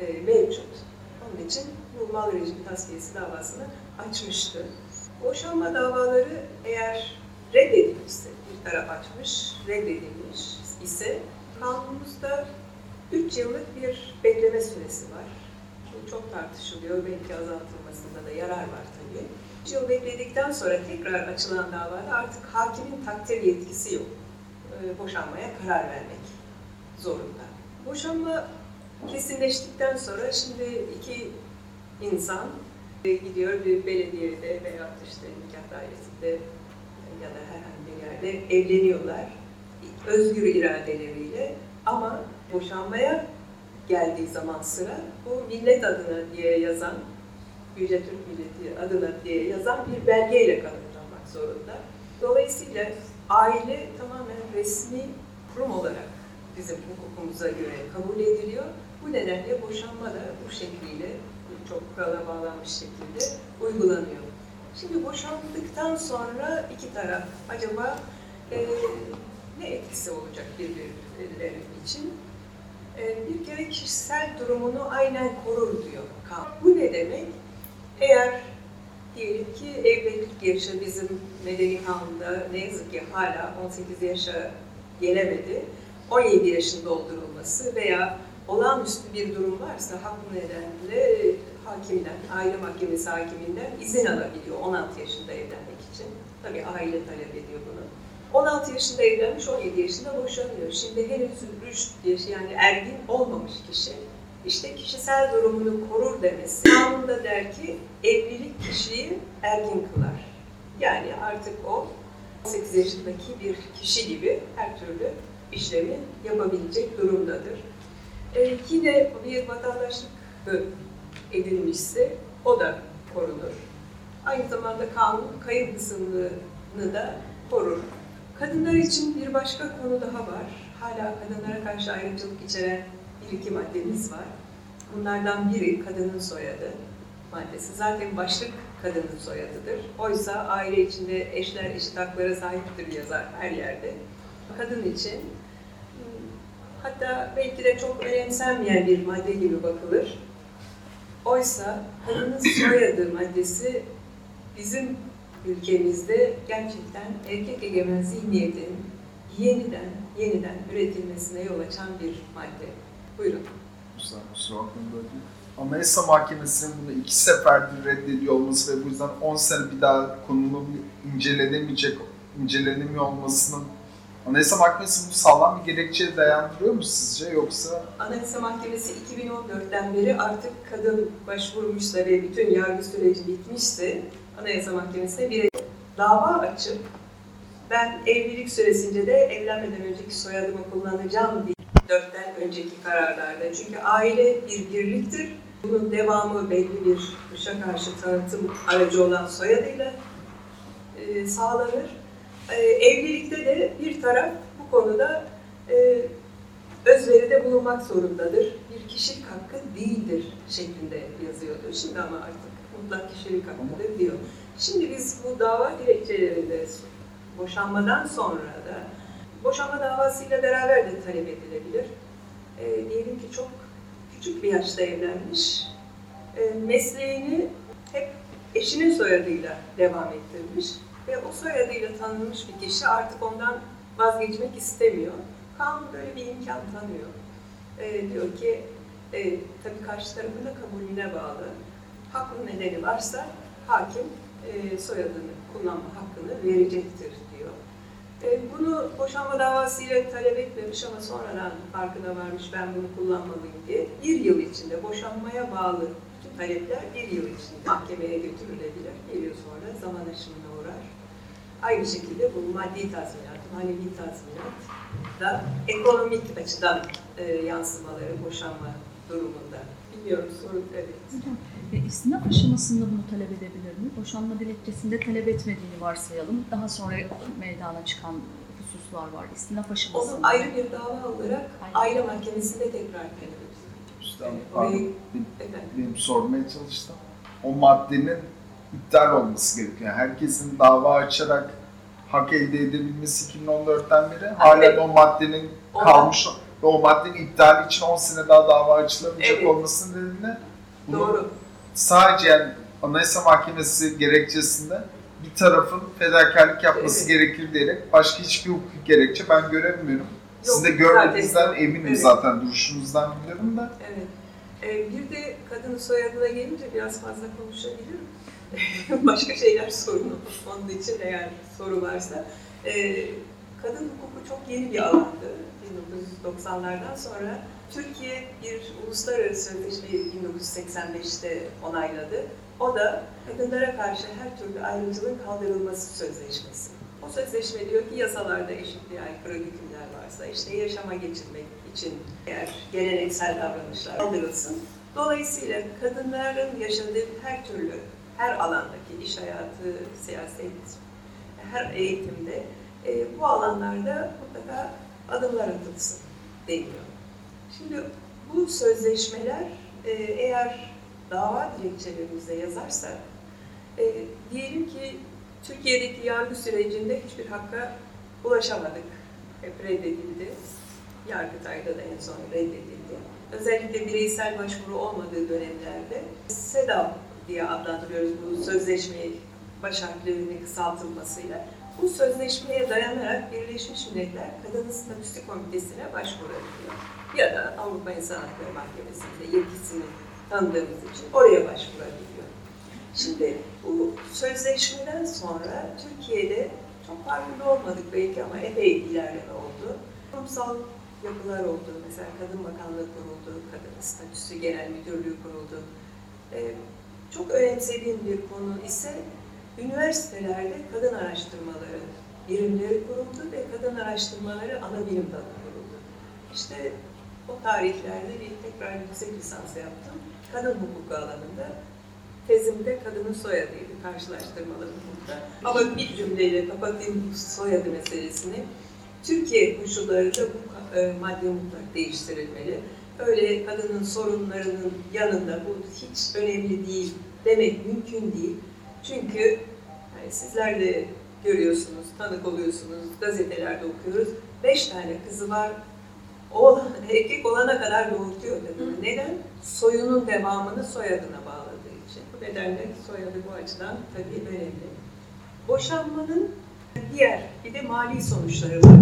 e, mevcut. Onun için bu mal rejimi tasfiyesi davasını açmıştı. Boşanma davaları eğer reddedilmişse, bir taraf açmış, reddedilmiş ise kanunumuzda 3 yıllık bir bekleme süresi var. Bu çok tartışılıyor, belki azaltılmasında da yarar var tabii. 3 yıl bekledikten sonra tekrar açılan davada artık hakimin takdir yetkisi yok. Ee, boşanmaya karar vermek zorunda. Boşanma kesinleştikten sonra şimdi iki insan gidiyor bir belediyede veya işte nikah dairesinde ya da herhangi bir yerde evleniyorlar. Özgür iradeleriyle ama boşanmaya geldiği zaman sıra bu millet adına diye yazan, Yüce Türk Milleti adına diye yazan bir belgeyle kanıtlanmak zorunda. Dolayısıyla aile tamamen resmi kurum olarak bizim hukukumuza göre kabul ediliyor. Bu nedenle boşanma da bu şekliyle çok kurala bağlanmış şekilde uygulanıyor. Şimdi boşandıktan sonra iki taraf acaba e, ne etkisi olacak birbirleri için? E, bir kere kişisel durumunu aynen korur diyor. Bu ne demek? Eğer diyelim ki evlilik yaşı bizim medeni kanunda ne yazık ki hala 18 yaşa gelemedi. 17 yaşın doldurulması veya olağanüstü bir durum varsa haklı nedenle hakimden, aile mahkemesi hakiminden izin alabiliyor 16 yaşında evlenmek için. Tabii aile talep ediyor bunu. 16 yaşında evlenmiş, 17 yaşında boşanıyor. Şimdi henüz rüşt yaşı yani ergin olmamış kişi işte kişisel durumunu korur demesi. Kanunda der ki evlilik kişiyi ergin kılar. Yani artık o 18 yaşındaki bir kişi gibi her türlü işlemi yapabilecek durumdadır. Ee, yine bir vatandaşlık edilmişse o da korunur. Aynı zamanda kanun kayıp kısımlığını da korur. Kadınlar için bir başka konu daha var. Hala kadınlara karşı ayrımcılık içeren bir iki maddemiz var. Bunlardan biri kadının soyadı maddesi. Zaten başlık kadının soyadıdır. Oysa aile içinde eşler eşit haklara sahiptir yazar her yerde. Kadın için hatta belki de çok önemsenmeyen bir madde gibi bakılır. Oysa kadının soyadı maddesi bizim ülkemizde gerçekten erkek egemen zihniyetin yeniden yeniden üretilmesine yol açan bir madde. Buyurun. Kusura, kusura bakmayın böyle. Anayasa Mahkemesi'nin bunu iki seferdir reddediyor olması ve bu yüzden 10 sene bir daha konunun incelenemeyecek, incelenemiyor olmasının Anayasa Mahkemesi bu sağlam bir gerekçeye dayandırıyor mu sizce yoksa? Anayasa Mahkemesi 2014'ten beri artık kadın başvurmuşsa ve bütün yargı süreci bitmişse Anayasa Mahkemesi'ne bir dava açıp ben evlilik süresince de evlenmeden önceki soyadımı kullanacağım diye dörtten önceki kararlarda. Çünkü aile bir birliktir. Bunun devamı belli bir dışa karşı tanıtım aracı olan soyadıyla e, sağlanır. E, evlilikte de bir taraf bu konuda e, özveride bulunmak zorundadır. Bir kişilik hakkı değildir şeklinde yazıyordu. Şimdi ama artık mutlak kişilik hakkıdır diyor. Şimdi biz bu dava dilekçelerinde boşanmadan sonra da boşanma davasıyla beraber de talep edilebilir. E, diyelim ki çok küçük bir yaşta evlenmiş, e, mesleğini hep eşinin soyadıyla devam ettirmiş ve o soyadıyla tanınmış bir kişi artık ondan vazgeçmek istemiyor. Kanun böyle bir imkan tanıyor. E, diyor ki, e, tabii karşı tarafın da kabulüne bağlı. Haklı nedeni varsa hakim e, soyadını kullanma hakkını verecektir diyor. E, bunu boşanma davasıyla talep etmemiş ama sonradan farkına varmış ben bunu kullanmalıyım diye bir yıl içinde boşanmaya bağlı talepler bir yıl içinde mahkemeye götürülebilir. Bir yıl sonra zaman aşımına uğrar. Aynı şekilde bu maddi tazminat, manevi tazminat da ekonomik açıdan e, yansımaları boşanma durumunda. Bilmiyorum sorun evet. Hocam, e, istinaf aşamasında bunu talep edebilir mi? Boşanma dilekçesinde talep etmediğini varsayalım. Daha sonra meydana çıkan hususlar var. İstinaf aşamasında. Onu ayrı bir dava olarak aile mahkemesinde tekrar talep Orayı- benim, sormaya çalıştım. O maddenin iptal olması gerekiyor. Yani herkesin dava açarak hak elde edebilmesi 2014'ten beri halen o maddenin Ondan- kalmış ve o maddenin iptali için 10 sene daha dava açılamayacak Evet. olması nedeniyle bunu Doğru. sadece yani Anayasa Mahkemesi gerekçesinde bir tarafın fedakarlık yapması Evet. gerekir diyerek başka hiçbir hukuki gerekçe ben göremiyorum. Siz de zaten- eminim Evet. zaten duruşunuzdan biliyorum da. Evet. Ee, bir de kadın soyadına gelince biraz fazla konuşabilirim. [laughs] Başka şeyler sorun onun için eğer soru varsa. Ee, kadın hukuku çok yeni bir alandı 1990'lardan sonra. Türkiye bir uluslararası sözleşmeyi 1985'te onayladı. O da kadınlara karşı her türlü ayrımcılığın kaldırılması sözleşmesi. O sözleşme diyor ki yasalarda eşitliğe aykırı hükümler varsa işte yaşama geçirmek için eğer geleneksel davranışlar kaldırılsın. Dolayısıyla kadınların yaşadığı her türlü, her alandaki iş hayatı, siyaset, her eğitimde e, bu alanlarda mutlaka adımlar atılsın deniyor. Şimdi bu sözleşmeler e, eğer dava dilekçelerimizde yazarsak e, diyelim ki Türkiye'deki yargı sürecinde hiçbir hakka ulaşamadık. Hep reddedildi. Yargıtay'da da en son reddedildi. Özellikle bireysel başvuru olmadığı dönemlerde SEDAV diye adlandırıyoruz bu sözleşmeyi baş harflerinin kısaltılmasıyla. Bu sözleşmeye dayanarak Birleşmiş Milletler Kadın Statüsü Komitesi'ne başvurabiliyor. Ya da Avrupa İnsan Hakları Mahkemesi'nde yetkisini tanıdığımız için oraya başvurabiliyor. Şimdi bu sözleşmeden sonra Türkiye'de çok farkında olmadık belki ama epey ilerleme oldu. Kurumsal yapılar oldu. Mesela Kadın Bakanlığı kuruldu, Kadın Statüsü Genel Müdürlüğü kuruldu. Ee, çok önemsediğim bir konu ise üniversitelerde kadın araştırmaları birimleri kuruldu ve kadın araştırmaları ana bilim dalı kuruldu. İşte o tarihlerde bir tekrar yüksek lisans yaptım. Kadın hukuku alanında tezimde kadının soyadıydı karşılaştırmalı hukukta. Ama bir cümleyle kapatayım soyadı meselesini. Türkiye koşullarında bu e, madde mutlak değiştirilmeli. Öyle kadının sorunlarının yanında bu hiç önemli değil demek mümkün değil. Çünkü yani sizler de görüyorsunuz, tanık oluyorsunuz, gazetelerde okuyoruz. Beş tane kızı var, oğlan, erkek olana kadar doğurtuyor kadını. Neden? Soyunun devamını soyadına nedenle soyadı bu açıdan tabii önemli. Boşanmanın diğer bir de mali sonuçları var.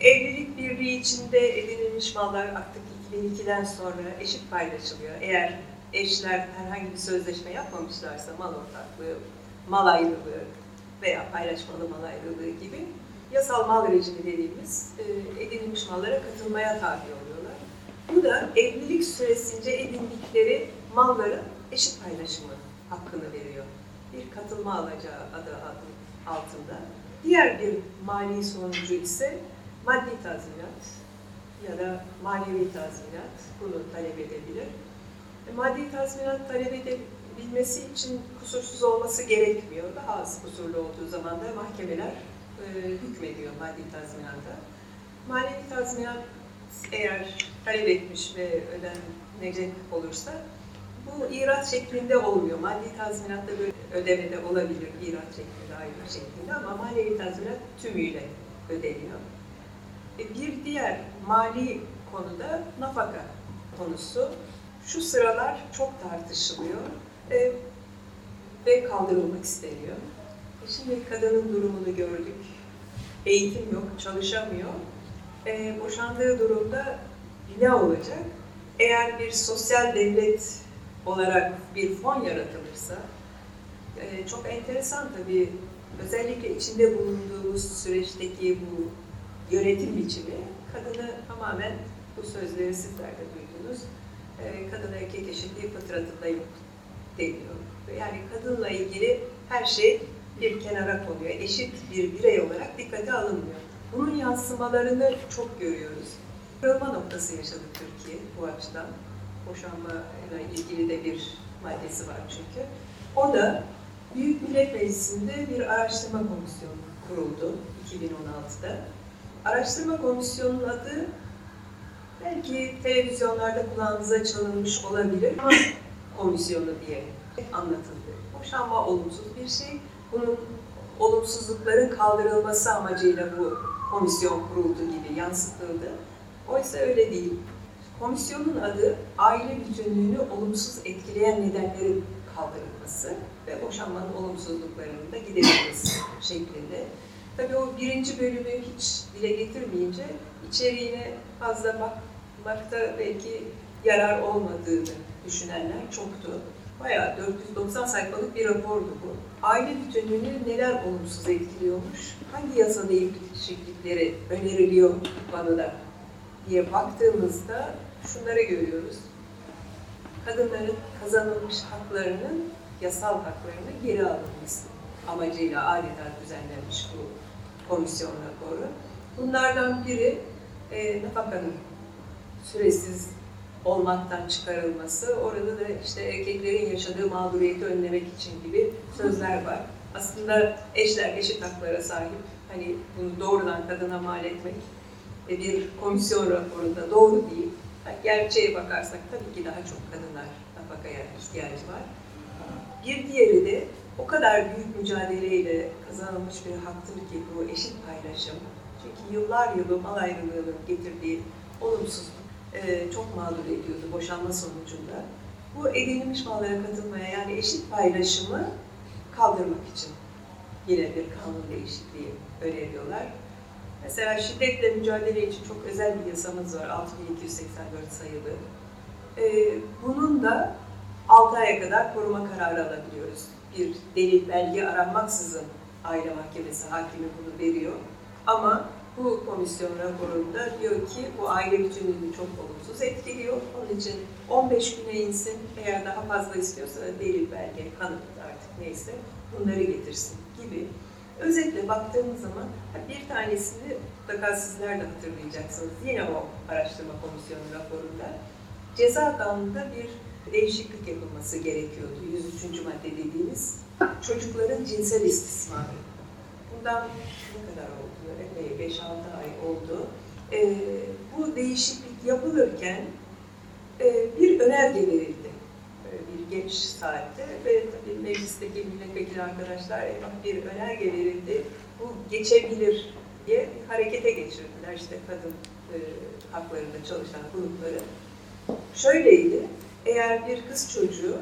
Evlilik birliği içinde edinilmiş mallar artık 2002'den sonra eşit paylaşılıyor. Eğer eşler herhangi bir sözleşme yapmamışlarsa mal ortaklığı, mal ayrılığı veya paylaşmalı mal ayrılığı gibi yasal mal rejimi dediğimiz e, edinilmiş mallara katılmaya tabi oluyorlar. Bu da evlilik süresince edindikleri malların eşit paylaşımı hakkını veriyor. Bir katılma alacağı adı altında. Diğer bir mali sonucu ise maddi tazminat ya da manevi tazminat bunu talep edebilir. E, maddi tazminat talep edebilmesi için kusursuz olması gerekmiyor. Daha az kusurlu olduğu zaman da mahkemeler e, hükmediyor maddi tazminata. Manevi tazminat eğer talep etmiş ve ödenecek olursa bu irat şeklinde olmuyor. Maddi tazminatta böyle ödemede olabilir irat şeklinde, ayrı şeklinde ama manevi tazminat tümüyle ödeniyor. E, bir diğer mali konuda nafaka konusu. Şu sıralar çok tartışılıyor e, ve kaldırılmak isteniyor. E, şimdi kadının durumunu gördük. Eğitim yok, çalışamıyor. E, boşandığı durumda ne olacak? Eğer bir sosyal devlet olarak bir fon yaratılırsa, e, çok enteresan tabii, özellikle içinde bulunduğumuz süreçteki bu yönetim biçimi kadını tamamen bu sözleri sizler de duydunuz. E, kadın erkek eşitliği fıtratında yok deniyor. Yani kadınla ilgili her şey bir kenara konuyor. Eşit bir birey olarak dikkate alınmıyor. Bunun yansımalarını çok görüyoruz. Kırılma noktası yaşadı Türkiye bu açıdan. Boşanma ilgili de bir maddesi var çünkü. O da Büyük Millet Meclisi'nde bir araştırma komisyonu kuruldu 2016'da. Araştırma komisyonunun adı belki televizyonlarda kulağınıza çalınmış olabilir ama [laughs] komisyonu diye anlatıldı. Boşanma olumsuz bir şey. Bunun olumsuzlukların kaldırılması amacıyla bu komisyon kuruldu gibi yansıtıldı. Oysa öyle değil. Komisyonun adı aile bütünlüğünü olumsuz etkileyen nedenlerin kaldırılması ve boşanmanın olumsuzluklarının da giderilmesi [coughs] şeklinde. Tabii o birinci bölümü hiç dile getirmeyince içeriğine fazla bakmakta belki yarar olmadığını düşünenler çoktu. Bayağı 490 sayfalık bir rapordu bu. Aile bütünlüğünü neler olumsuz etkiliyormuş, hangi yasa değişiklikleri öneriliyor bu konuda diye baktığımızda şunları görüyoruz. Kadınların kazanılmış haklarının, yasal haklarının geri alınması amacıyla adeta düzenlenmiş bu komisyon raporu. Bunlardan biri e, nafakanın süresiz olmaktan çıkarılması, orada da işte erkeklerin yaşadığı mağduriyeti önlemek için gibi sözler var. Aslında eşler eşit haklara sahip. Hani bunu doğrudan kadına mal etmek ve bir komisyon raporunda doğru değil. Gerçeğe bakarsak tabii ki daha çok kadınlar nafakaya ihtiyacı var. Bir diğeri de o kadar büyük mücadeleyle kazanılmış bir haktır ki bu eşit paylaşım. Çünkü yıllar yılı mal ayrılığının getirdiği olumsuzluk e, çok mağdur ediyordu boşanma sonucunda. Bu edinilmiş mallara katılmaya yani eşit paylaşımı kaldırmak için yine bir kanun değişikliği öneriyorlar. Mesela şiddetle mücadele için çok özel bir yasamız var 6284 sayılı. E, bunun da 6 aya kadar koruma kararı alabiliyoruz. Bir delil belge aranmaksızın aile mahkemesi hakimi bunu veriyor. Ama bu komisyon raporunda diyor ki bu aile bütünlüğünü çok olumsuz etkiliyor. Onun için 15 güne insin. Eğer daha fazla istiyorsa delil belge, kanıt artık neyse bunları getirsin gibi. Özetle baktığımız zaman bir tanesini mutlaka sizler de hatırlayacaksınız. Yine o araştırma komisyonu raporunda ceza kanununda bir değişiklik yapılması gerekiyordu. 103. madde dediğimiz çocukların cinsel istismarı. Bundan ne kadar oldu? Epey 5-6 ay oldu. Ee, bu değişiklik yapılırken e, bir önerge verildi. Geç saatte ve tabii meclisteki milletvekili arkadaşlar bir önerge verildi. Bu geçebilir diye harekete geçirdiler işte kadın e, haklarında çalışan grupları. Şöyleydi, eğer bir kız çocuğu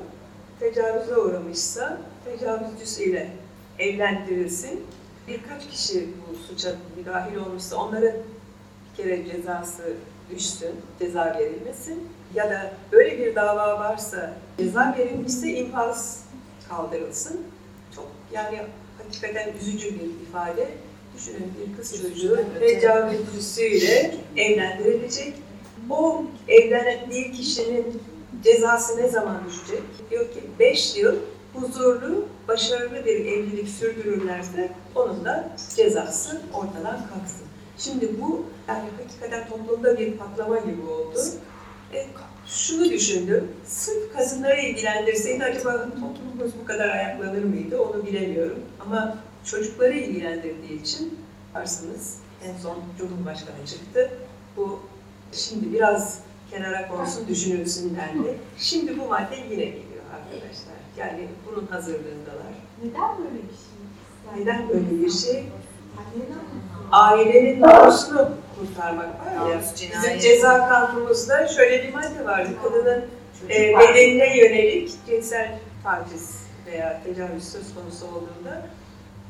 tecavüze uğramışsa tecavüzcüsüyle evlendirilsin. Birkaç kişi bu suça müdahil olmuşsa onların bir kere cezası düşsün, ceza verilmesin. Ya da böyle bir dava varsa ceza verilmişse infaz kaldırılsın. Çok yani hakikaten üzücü bir ifade. Düşünün bir kız çocuğu tecavüzcüsüyle evlendirilecek. O evlendiği kişinin cezası ne zaman düşecek? Diyor ki 5 yıl huzurlu, başarılı bir evlilik sürdürürlerse onun da cezası ortadan kalksın. Şimdi bu yani hakikaten toplumda bir patlama gibi oldu. E, şunu düşündüm, sırf kadınları ilgilendirseydi acaba toplumumuz bu kadar ayaklanır mıydı onu bilemiyorum. Ama çocukları ilgilendirdiği için varsınız en son Cumhurbaşkanı çıktı. Bu şimdi biraz kenara konsun düşünülsün dendi. Şimdi bu madde yine geliyor arkadaşlar. Yani bunun hazırlığındalar. Neden böyle bir şey? Neden böyle bir şey? Ailenin namusunu kurtarmak var ya. Bizim ceza kanunumuzda şöyle bir madde vardı. Kadının e, bedenine yönelik cinsel taciz veya tecavüz söz konusu olduğunda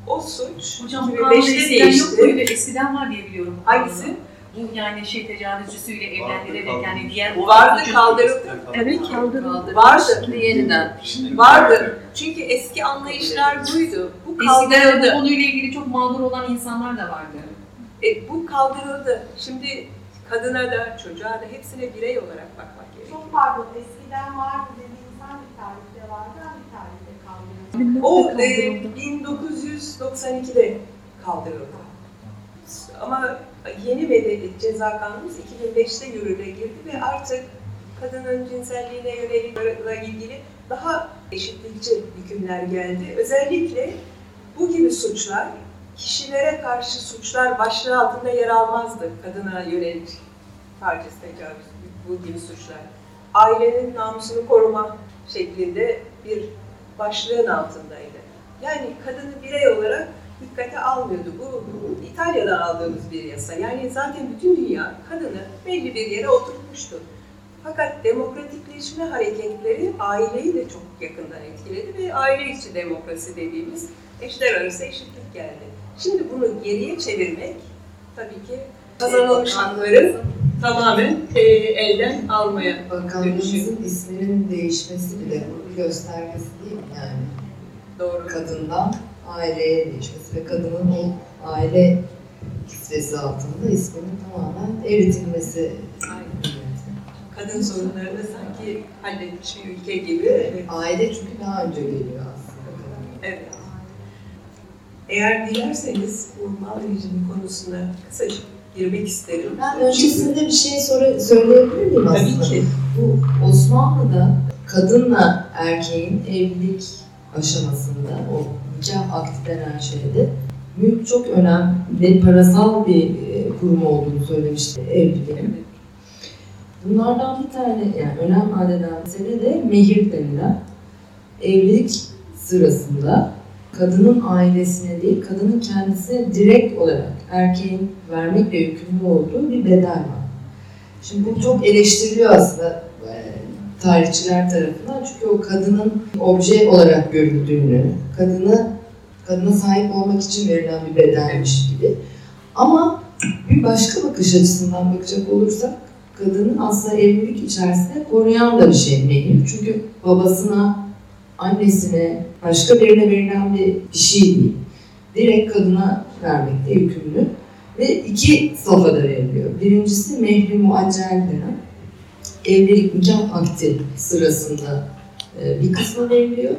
o suç Hocam bu 2005'te kanun eskiden yok değişti. muydu? Eskiden var diye biliyorum. bu Hangisi? Bu yani şey tecavüzcüsüyle evlendirerek yani diğer Vardı kaldırıldı. Evet kaldırıldı. Vardı. Şimdi yeniden. Vardı. Çünkü eski anlayışlar buydu. Bu Eskiden bu kaldırıldı. konuyla ilgili çok mağdur olan insanlar da vardı. E, bu kaldırıldı. Şimdi kadına da çocuğa da hepsine birey olarak bakmak gerekiyor. Çok pardon, eskiden vardı dediğiniz hangi tarihte vardı, hangi tarihte kaldırıldı? O e, 1992'de kaldırıldı. Ama yeni bedeli ceza kanunumuz 2005'te yürürlüğe girdi ve artık kadının cinselliğine yönelik ilgili daha eşitlikçi hükümler geldi. Özellikle bu gibi suçlar kişilere karşı suçlar başlığı altında yer almazdı. Kadına yönelik taciz, tecavüz, bu gibi suçlar. Ailenin namusunu koruma şeklinde bir başlığın altındaydı. Yani kadını birey olarak dikkate almıyordu. Bu İtalya'da aldığımız bir yasa. Yani zaten bütün dünya kadını belli bir yere oturtmuştu. Fakat demokratikleşme hareketleri aileyi de çok yakından etkiledi ve aile içi demokrasi dediğimiz eşler arası eşitlik geldi. Şimdi bunu geriye çevirmek tabii ki kazanılmış hakları tamamen e, elden almaya Bakanlığımızın isminin değişmesi bile bunun bir göstergesi değil mi yani? doğru. Kadından aileye değişmesi ve kadının o aile kisvesi altında isminin tamamen eritilmesi. Aynen. Kadın sorunlarını sanki halletmiş bir ülke gibi. Evet. Aile çünkü daha önce geliyor aslında. evet. Eğer dilerseniz bu mal rejimi konusuna kısacık girmek isterim. Ben öncesinde bir şey sonra söyleyebilir miyim aslında? Tabii ki. Bu Osmanlı'da kadınla erkeğin evlilik aşamasında o nikah akti denen şeyde mülk çok önemli parasal bir e, kurum olduğunu söylemişti evliliğin. Bunlardan bir tane yani önem arz eden mesele de mehir denilen evlilik sırasında kadının ailesine değil, kadının kendisine direkt olarak erkeğin vermekle yükümlü olduğu bir bedel var. Şimdi bu çok eleştiriliyor aslında e, tarihçiler tarafından çünkü o kadının obje olarak görüldüğünü, kadını kadına sahip olmak için verilen bir bedelmiş gibi. Ama bir başka bakış açısından bakacak olursak kadının aslında evlilik içerisinde koruyan da bir şey mehir. Çünkü babasına, annesine, başka birine verilen bir, bir şey değil. Direkt kadına vermekte yükümlü. Ve iki safhada veriliyor. Birincisi mehri muaccel denen evlilik nikah akti sırasında e, bir kısmı veriliyor.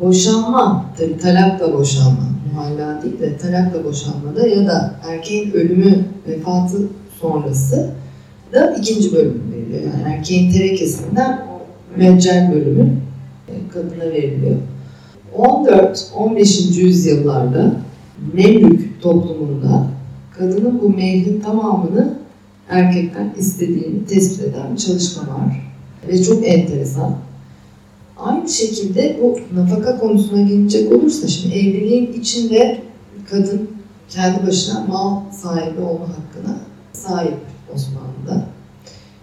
Boşanma, tabi talakla boşanma, muhalla değil de talakla boşanmada ya da erkeğin ölümü, vefatı sonrası da ikinci bölüm veriliyor. Yani erkeğin terekesinden meccel bölümü e, kadına veriliyor. 14-15. yüzyıllarda Memlük toplumunda kadının bu mehrin tamamını erkekten istediğini tespit eden çalışma var. Ve çok enteresan. Aynı şekilde bu nafaka konusuna gelecek olursa şimdi evliliğin içinde kadın kendi başına mal sahibi olma hakkına sahip Osmanlı'da.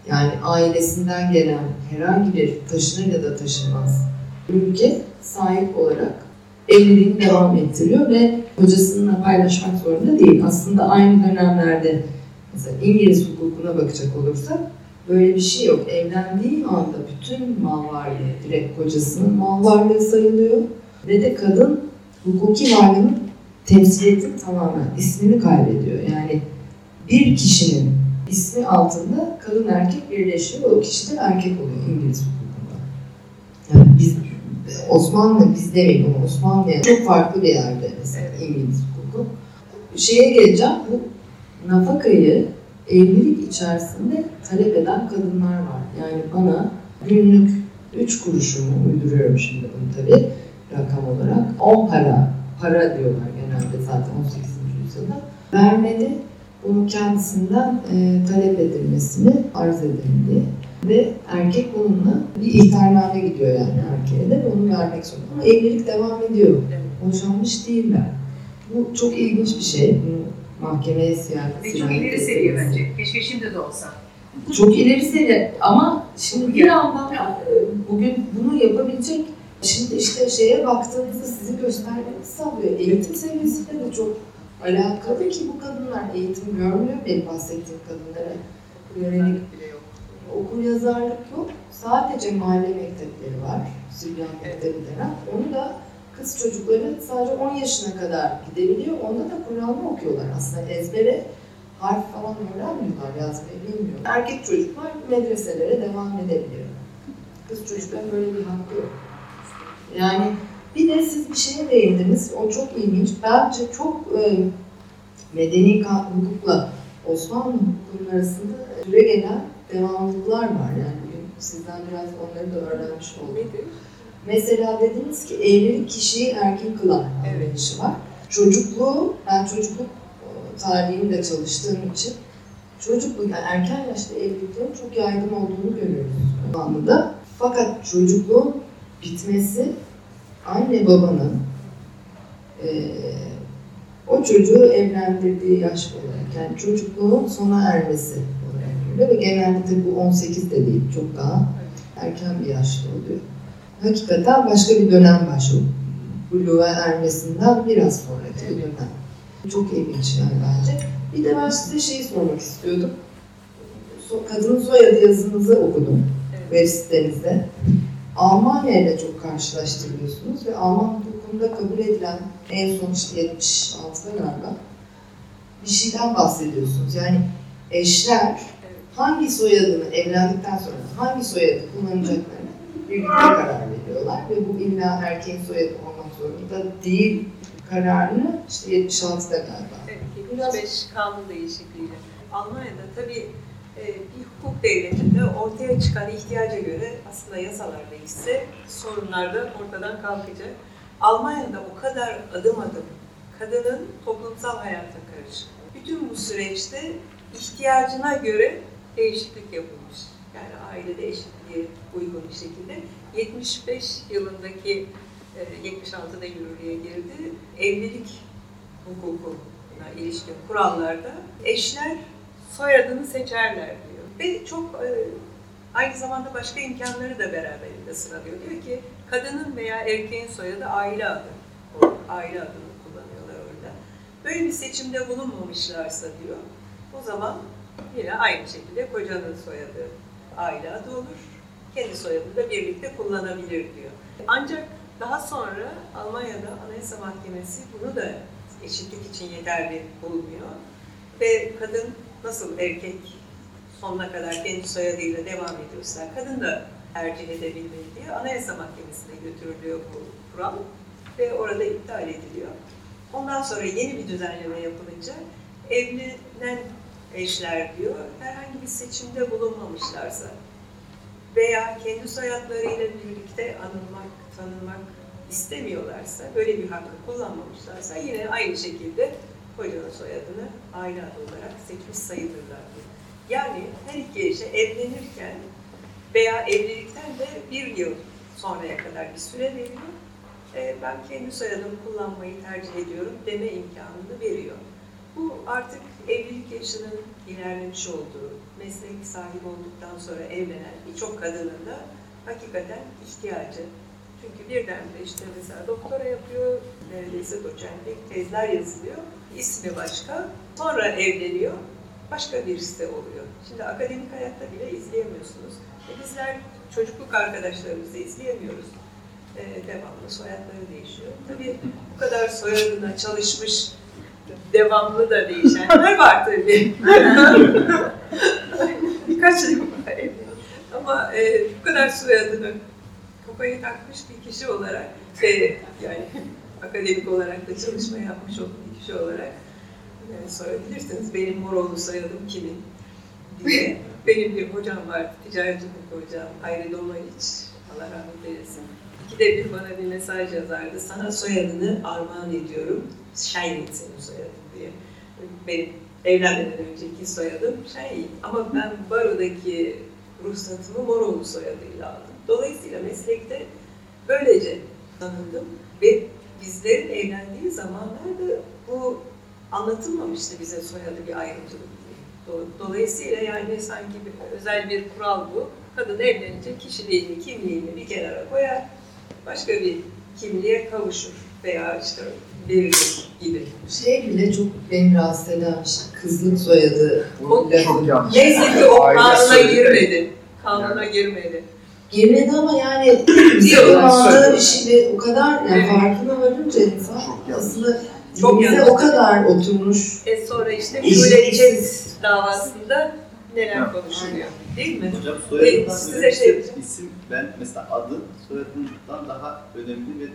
Yani ailesinden gelen herhangi bir taşınır ya da taşınmaz ülke sahip olarak evliliğini devam ettiriyor ve kocasınınla paylaşmak zorunda değil. Aslında aynı dönemlerde mesela İngiliz hukukuna bakacak olursak böyle bir şey yok. Evlendiği anda bütün mal varlığı direkt kocasının mal varlığı sayılıyor ve de kadın hukuki varlığının temsiliyetini tamamen ismini kaybediyor. Yani bir kişinin ismi altında kadın erkek birleşiyor o kişi de erkek oluyor İngiliz hukukunda. Biz Osmanlı biz demeyin ama Osmanlı'ya çok farklı bir yerde mesela İngiliz hukuku. Şeye geleceğim bu nafakayı evlilik içerisinde talep eden kadınlar var. Yani bana günlük 3 kuruşumu uyduruyorum şimdi bunu tabii rakam olarak. 10 para, para diyorlar genelde zaten 18. yüzyılda. Vermeli bunu kendisinden e, talep edilmesini arz diye. Ve erkek bununla bir ihtarname gidiyor yani erkeğe de ve onu vermek zorunda. Ama evlilik devam ediyor. Boşanmış değiller. Bu çok ilginç bir şey. Bunu mahkemeye siyaset Ve çok ileri seviye bence. Keşke şimdi de olsa. Çok ileri seviye ama şimdi bir yandan e, bugün bunu yapabilecek Şimdi işte şeye baktığınızda sizi göstermeniz sağlıyor. Eğitim seviyesiyle de çok alakalı ki bu kadınlar eğitim görmüyor benim bahsettiğim kadınlara yönelik. Okur yazarlık yok. Sadece mahalle mektepleri var. Sübyan mektebi denen. Onu da kız çocukları sadece 10 yaşına kadar gidebiliyor. Onda da Kur'an'ı okuyorlar aslında. Ezbere harf falan öğrenmiyorlar, yazmayı bilmiyor. Erkek çocuklar medreselere devam edebiliyor. Kız çocukların böyle bir hakkı yok. Yani bir de siz bir şeye değindiniz, o çok ilginç. Bence çok e, medeni hukukla Osmanlı hukukunun arasında süre gelen devamlılıklar var. Yani bugün Sizden biraz onları da öğrenmiş. Nedir? Mesela dediniz ki evlilik kişiyi erkin kılan Evet. anlayışı var. Çocukluğu, ben çocukluk e, tarihinde çalıştığım için çocukluk, yani erken yaşta evliliklerin çok yaygın olduğunu görüyoruz Osmanlı'da. Fakat çocukluğun bitmesi anne babanın e, o çocuğu evlendirdiği yaş olarak, yani çocukluğun sona ermesi görüyor ve tabii bu 18 de değil, çok daha erken bir yaşta oluyor hakikaten başka bir dönem başlıyor. Buluğa ermesinden biraz sonraki bir dönem. Çok ilginç yani bence. Bir de ben size şeyi sormak istiyordum. So- Kadın soyadı yazınızı okudum Evet. web sitenizde. Almanya ile çok karşılaştırıyorsunuz ve Alman hukukunda kabul edilen en son işte 76'da galiba bir şeyden bahsediyorsunuz. Yani eşler hangi soyadını evlendikten sonra hangi soyadı kullanacaklarını birlikte karar veriyorlar ve bu illa erkeğin soyadı olmak zorunda değil kararını işte 76'da galiba. Evet, Biraz- 75 kanun değişikliğiyle. Almanya'da tabii e, bir hukuk devletinde ortaya çıkan ihtiyaca göre aslında yasalar değişse sorunlar da ortadan kalkacak. Almanya'da o kadar adım adım kadının toplumsal hayata karışık. Bütün bu süreçte ihtiyacına göre değişiklik yapılmış. Yani ailede eşitliğe uygun bir şekilde. 75 yılındaki e, 76'da yürürlüğe girdi. Evlilik hukukuna ilişkin kurallarda eşler soyadını seçerler diyor. Ve çok e, aynı zamanda başka imkanları da beraberinde sıralıyor. Diyor ki kadının veya erkeğin soyadı aile adı. O aile adını kullanıyorlar orada. Böyle bir seçimde bulunmamışlarsa diyor. O zaman yine aynı şekilde kocanın soyadı aile adı olur. Kendi soyadını da birlikte kullanabilir diyor. Ancak daha sonra Almanya'da Anayasa Mahkemesi bunu da eşitlik için yeterli bulmuyor. Ve kadın nasıl erkek sonuna kadar kendi soyadıyla devam ediyorsa kadın da tercih edebilmeli diye Anayasa Mahkemesi'ne götürülüyor bu kural ve orada iptal ediliyor. Ondan sonra yeni bir düzenleme yapılınca evlenen eşler diyor herhangi bir seçimde bulunmamışlarsa veya kendi soyadlarıyla birlikte anılmak, tanınmak istemiyorlarsa, böyle bir hakkı kullanmamışlarsa yine aynı şekilde kocanın soyadını aile adı olarak seçmiş sayılırlar. Yani her iki eşe evlenirken veya evlilikten de bir yıl sonraya kadar bir süre veriliyor. E, ben kendi soyadımı kullanmayı tercih ediyorum deme imkanını veriyor. Bu artık evlilik yaşının ilerlemiş olduğu, meslek sahibi olduktan sonra evlenen birçok kadının da hakikaten ihtiyacı. Çünkü birdenbire işte mesela doktora yapıyor, neredeyse doçentlik, tezler yazılıyor, ismi başka, sonra evleniyor, başka birisi de oluyor. Şimdi akademik hayatta bile izleyemiyorsunuz. E bizler çocukluk arkadaşlarımızı izleyemiyoruz. E, devamlı soyadları değişiyor. Tabii bu kadar soyadına çalışmış, devamlı da değişenler var tabii. [laughs] Birkaç yıl var evli. Ama e, bu kadar soyadını kafayı takmış bir kişi olarak ve yani akademik olarak da çalışma yapmış olan bir kişi olarak yani sorabilirsiniz benim Moroğlu soyadım kimin diye. Benim bir hocam var, ticaret hukuku hocam, Ayri Domaniç, Allah rahmet eylesin. İkide bir bana bir mesaj yazardı. Sana soyadını armağan ediyorum. Şahin senin soyadın diye. Benim evlenmeden önceki soyadım Şahin. Ama ben barodaki ruhsatımı Moroğlu soyadıyla aldım. Dolayısıyla meslekte böylece tanındım ve bizlerin evlendiği zamanlarda bu anlatılmamıştı bize soyadı bir ayrımcılık Dolayısıyla yani sanki bir, özel bir kural bu. Kadın evlenince kişiliğini, kimliğini bir kenara koyar, başka bir kimliğe kavuşur veya işte verilir gibi. Şey bile çok beni rahatsız eden bir şey. Kızlık soyadı lafı. çok yanlış. Neyse ki o kanuna girmedi. Kanuna girmedi. Girmedi ama yani kullandığı söylüyorlar. [clears throat] bir şeyde o kadar yani Evet. farkına varınca insan Çok aslında Çok bize yanlış. o kadar oturmuş. E sonra işte Çet davasında neler Evet. konuşuluyor. Değil mi? Hocam Ve soyadından size ziyade şey işte isim, ben mesela adı soyadından daha önemli ve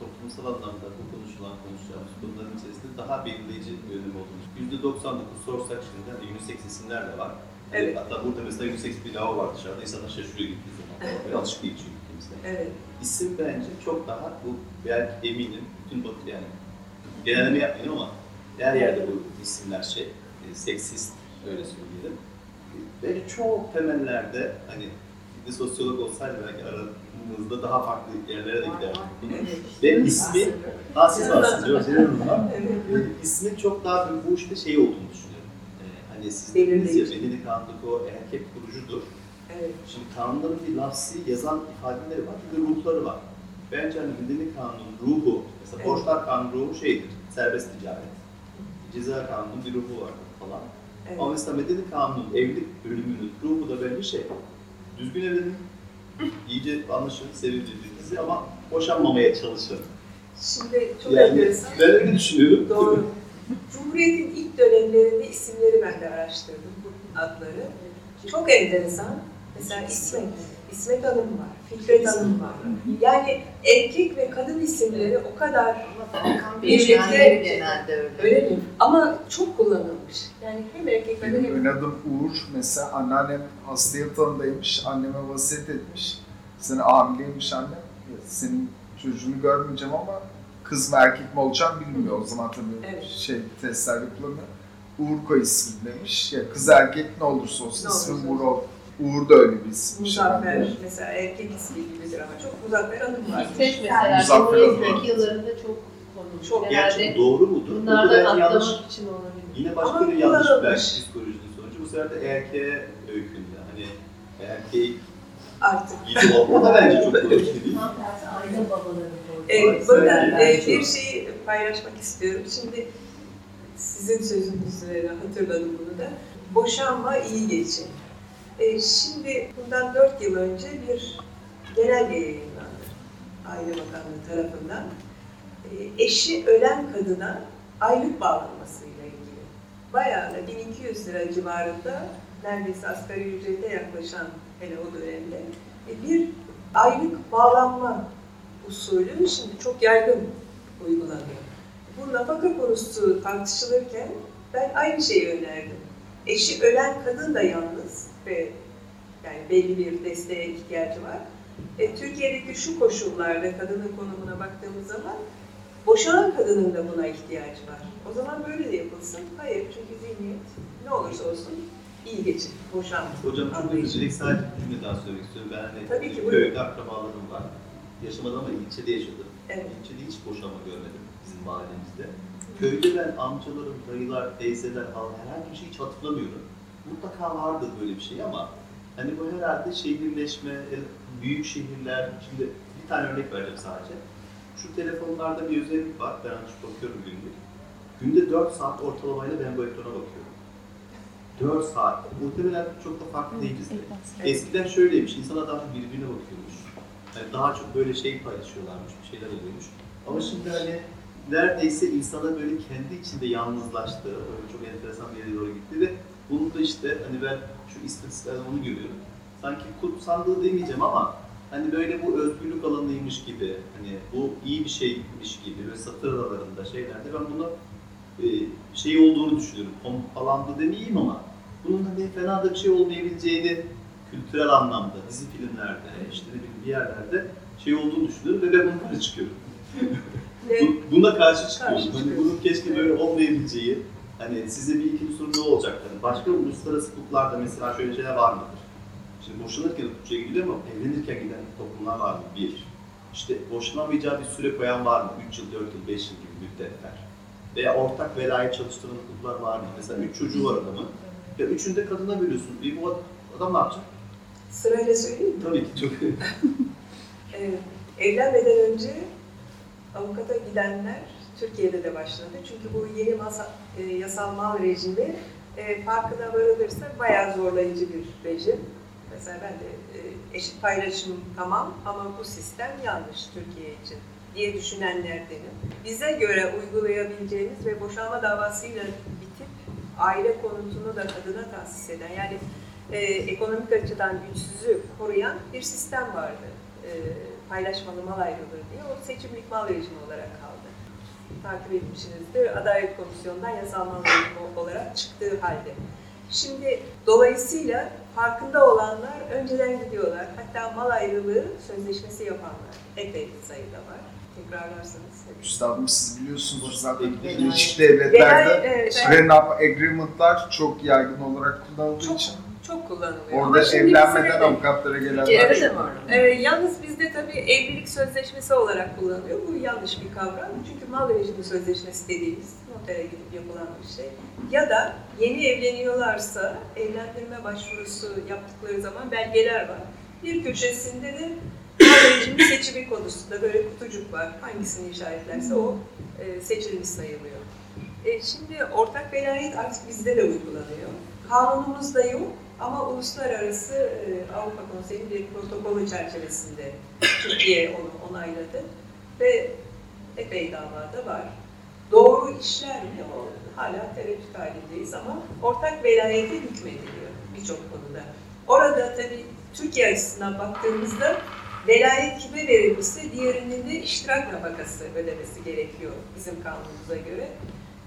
toplumsal anlamda bu konuşulan konuşacağımız konuların içerisinde daha belirleyici bir önemi olduğunu. %99 sorsak şimdi hani unisex isimler de var. Hani Evet. Hatta burada mesela yüksek bir lava var dışarıda. İnsanlar şaşırıyor gittiği zaman. Böyle alışık değil çünkü gittiğimizde. Evet. İsim bence çok daha bu belki eminim bütün batı yani genelleme yapmayın ama her yerde bu isimler şey e, seksist öyle söyleyelim. Ve çok temellerde hani bir sosyolog olsaydı belki aranızda daha farklı yerlere de. Evet. Ve ismi, daha siz varsınız, yok senin var. İsmin çok daha bir bu işte şey olduğunu düşünüyorum. E, hani siz dediniz ya, bedeni kanundaki o erkek kurucudur. Evet. Şimdi kanunların bir lafsi yazan ifadeleri var, bir de ruhları var. Bence hani medeni kanunun ruhu, mesela Evet. borçlar kanunu ruhu şeydir, serbest ticaret. Ceza kanunun bir ruhu var falan. Evet. Ama mesela medeni kanunun evlilik bölümünün ruhu da bence şey, düzgün evlenin, iyice anlaşın, sevin birbirinizi ama boşanmamaya çalışın. Şimdi çok Yani enteresan. ben öyle düşünüyorum. Doğru. Cumhuriyet'in ilk dönemlerinde isimleri ben de araştırdım, bu adları. Çok enteresan. Mesela İsmet, İsmet Hanım var, Fikret Hanım var. Yani erkek ve kadın isimleri o kadar Birlikte- genelde öyle. öyle mi? Ama çok kullanılmış. Yani hem erkek kadın Benim adım Uğur. Mesela anneannem hasta yatağındaymış. Anneme vasiyet etmiş. Seni hamileymiş annem. Senin çocuğunu görmeyeceğim ama kız mı erkek mi olacağım bilmiyor. O zaman tabii Evet. şey testler yapılamıyor. Uğur koy isim demiş. Ya kız erkek ne olursa olsun olursa Uğur ol. Uğur da öyle bir isimmiş. Muzaffer herhalde. mesela erkek ismi gibidir ama çok Muzaffer Hanım var. İsveç mesela Muzaffer ilk yıllarında çok konulmuş. Çok bu doğru mudur? Bu da bunlardan belki yanlış. atlamak için olabilir. Yine başka Ama bir yanlış belki psikolojinin sonucu. Bu sefer de erkeğe öykünde. Hani erkeği Artık. gibi olma da bence çok doğru bir şey değil. Aile babaları Evet, bakın Evet, e, bir şeyi paylaşmak istiyorum. Şimdi sizin sözünüz üzerine hatırladım bunu da. Boşanma iyi geçin. E, şimdi bundan dört yıl önce bir genelge yayınlandı. Aile Bakanlığı tarafından. E, eşi ölen kadına aylık bağlanmasıyla ilgili. Bayağı da 1200 lira civarında neredeyse asgari ücrete yaklaşan hele o dönemde e, bir aylık bağlanma usulü şimdi çok yaygın uygulanıyor. Bu nafaka konusu tartışılırken ben aynı şeyi önerdim. Eşi ölen kadın da yalnız ve yani belli bir desteğe ihtiyacı var. E, Türkiye'deki şu koşullarda kadının konumuna baktığımız zaman boşanan kadının da buna ihtiyacı var. O zaman böyle de yapılsın. Hayır çünkü zihniyet ne olursa olsun iyi geçin, boşanma. Hocam çok özür. Sadece bir daha söylemek istiyorum. Ben hani Tabii ki, köyde akrabalarım var. Yaşamadım ama ilçede yaşadım. Evet. İlçede hiç boşanma görmedim bizim mahallemizde. Köyde ben amcalarım, dayılar, teyzeler falan herhangi bir şey hiç hatırlamıyorum. Mutlaka vardır böyle bir şey ama hani bu herhalde şehirleşme, büyük şehirler, şimdi bir tane örnek vereceğim sadece. Şu telefonlarda bir özellik var, ben açıp bakıyorum günlük. Günde 4 saat ortalamayla ben bu ekrana bakıyorum. 4 saat. Muhtemelen çok da farklı değiliz. Eskiden şöyleymiş, insanlar daha çok birbirine bakıyormuş. Yani daha çok böyle şey paylaşıyorlarmış, bir şeyler oluyormuş. Ama şimdi hani neredeyse insana böyle kendi içinde yalnızlaştığı, öyle çok enteresan bir yere doğru gitti ve bunu da işte hani ben şu istatistiklerden onu görüyorum. Sanki kutsandığı demeyeceğim ama hani böyle bu özgürlük alanıymış gibi, hani bu iyi bir şeymiş gibi ve satır aralarında şeylerde ben bunu e, şey olduğunu düşünüyorum. Pompalandı demeyeyim ama bunun hani fena da bir şey olmayabileceğini kültürel anlamda, dizi filmlerde, işte ne bileyim bir yerlerde şey olduğunu düşünüyorum ve ben buna karşı çıkıyorum. Buna karşı çıkıyorum. Karşı Hani bunun keşke böyle olmayabileceği, hani size bir iki soru ne olacak? Hani başka uluslararası hukuklarda mesela şöyle şeyler var mıdır? Şimdi boşanırken hukukçuya gidiyor ama evlenirken giden toplumlar var mı? Bir. İşte boşanamayacağı bir süre koyan var mı? 3 yıl, 4 yıl, 5 yıl gibi müddetler. Veya ortak velayet çalıştıran hukuklar var mı? Mesela 3 çocuğu var adamın. Ya üçünü de kadına bölüyorsun. E bu adam ne yapacak? sırayla söyleyeyim mi? Tabii ki çok [laughs] Ee, evlenmeden önce avukata gidenler Türkiye'de de başladı. Çünkü bu yeni masa, e, yasal mal rejimi e, farkına varılırsa bayağı zorlayıcı bir rejim. Mesela ben de e, eşit paylaşım tamam ama bu sistem yanlış Türkiye için diye düşünenlerdenim. Bize göre uygulayabileceğimiz ve boşanma davasıyla bitip aile konutunu da kadına tahsis eden yani e, ekonomik açıdan güçsüzü koruyan bir sistem vardı. E, paylaşmalı mal ayrılığı diye. O seçimlik mal rejimi olarak kaldı. Takip etmişsinizdir. Adalet Komisyonu'ndan yasal mal rejimi olarak çıktığı halde. Şimdi dolayısıyla farkında olanlar önceden gidiyorlar. Hatta mal ayrılığı sözleşmesi yapanlar epey sayıda var. Tekrarlarsanız. Üstadım siz biliyorsunuz zaten. Birleşik Velayet, Devletler'de evet, prenup agreement'lar çok yaygın olarak kullanıldığı Çok için çok kullanılıyor. orada Ama evlenmeden avukatlara gelenler Evet. Ee, yalnız bizde tabii evlilik sözleşmesi olarak kullanılıyor. Bu yanlış bir kavram. Çünkü mal rejimi sözleşmesi dediğimiz notere gidip yapılan bir şey. Ya da yeni evleniyorlarsa evlendirme başvurusu yaptıkları zaman belgeler var. Bir köşesinde de mal rejimi seçimi konusunda böyle kutucuk var. Hangisini işaretlerse o e, seçilmiş sayılıyor. E, şimdi ortak velayet artık bizde de uygulanıyor. Kanunumuzda yok ama uluslararası e, Avrupa Konseyi bir protokolü çerçevesinde Türkiye onu onayladı ve epey davada var. Doğru işler mi? O hala tereddüt halindeyiz ama ortak velayete hükmediliyor birçok konuda. Orada tabii Türkiye açısından baktığımızda velayet kime verilmişse diğerinin de iştirak nafakası ödemesi gerekiyor bizim kanunumuza göre.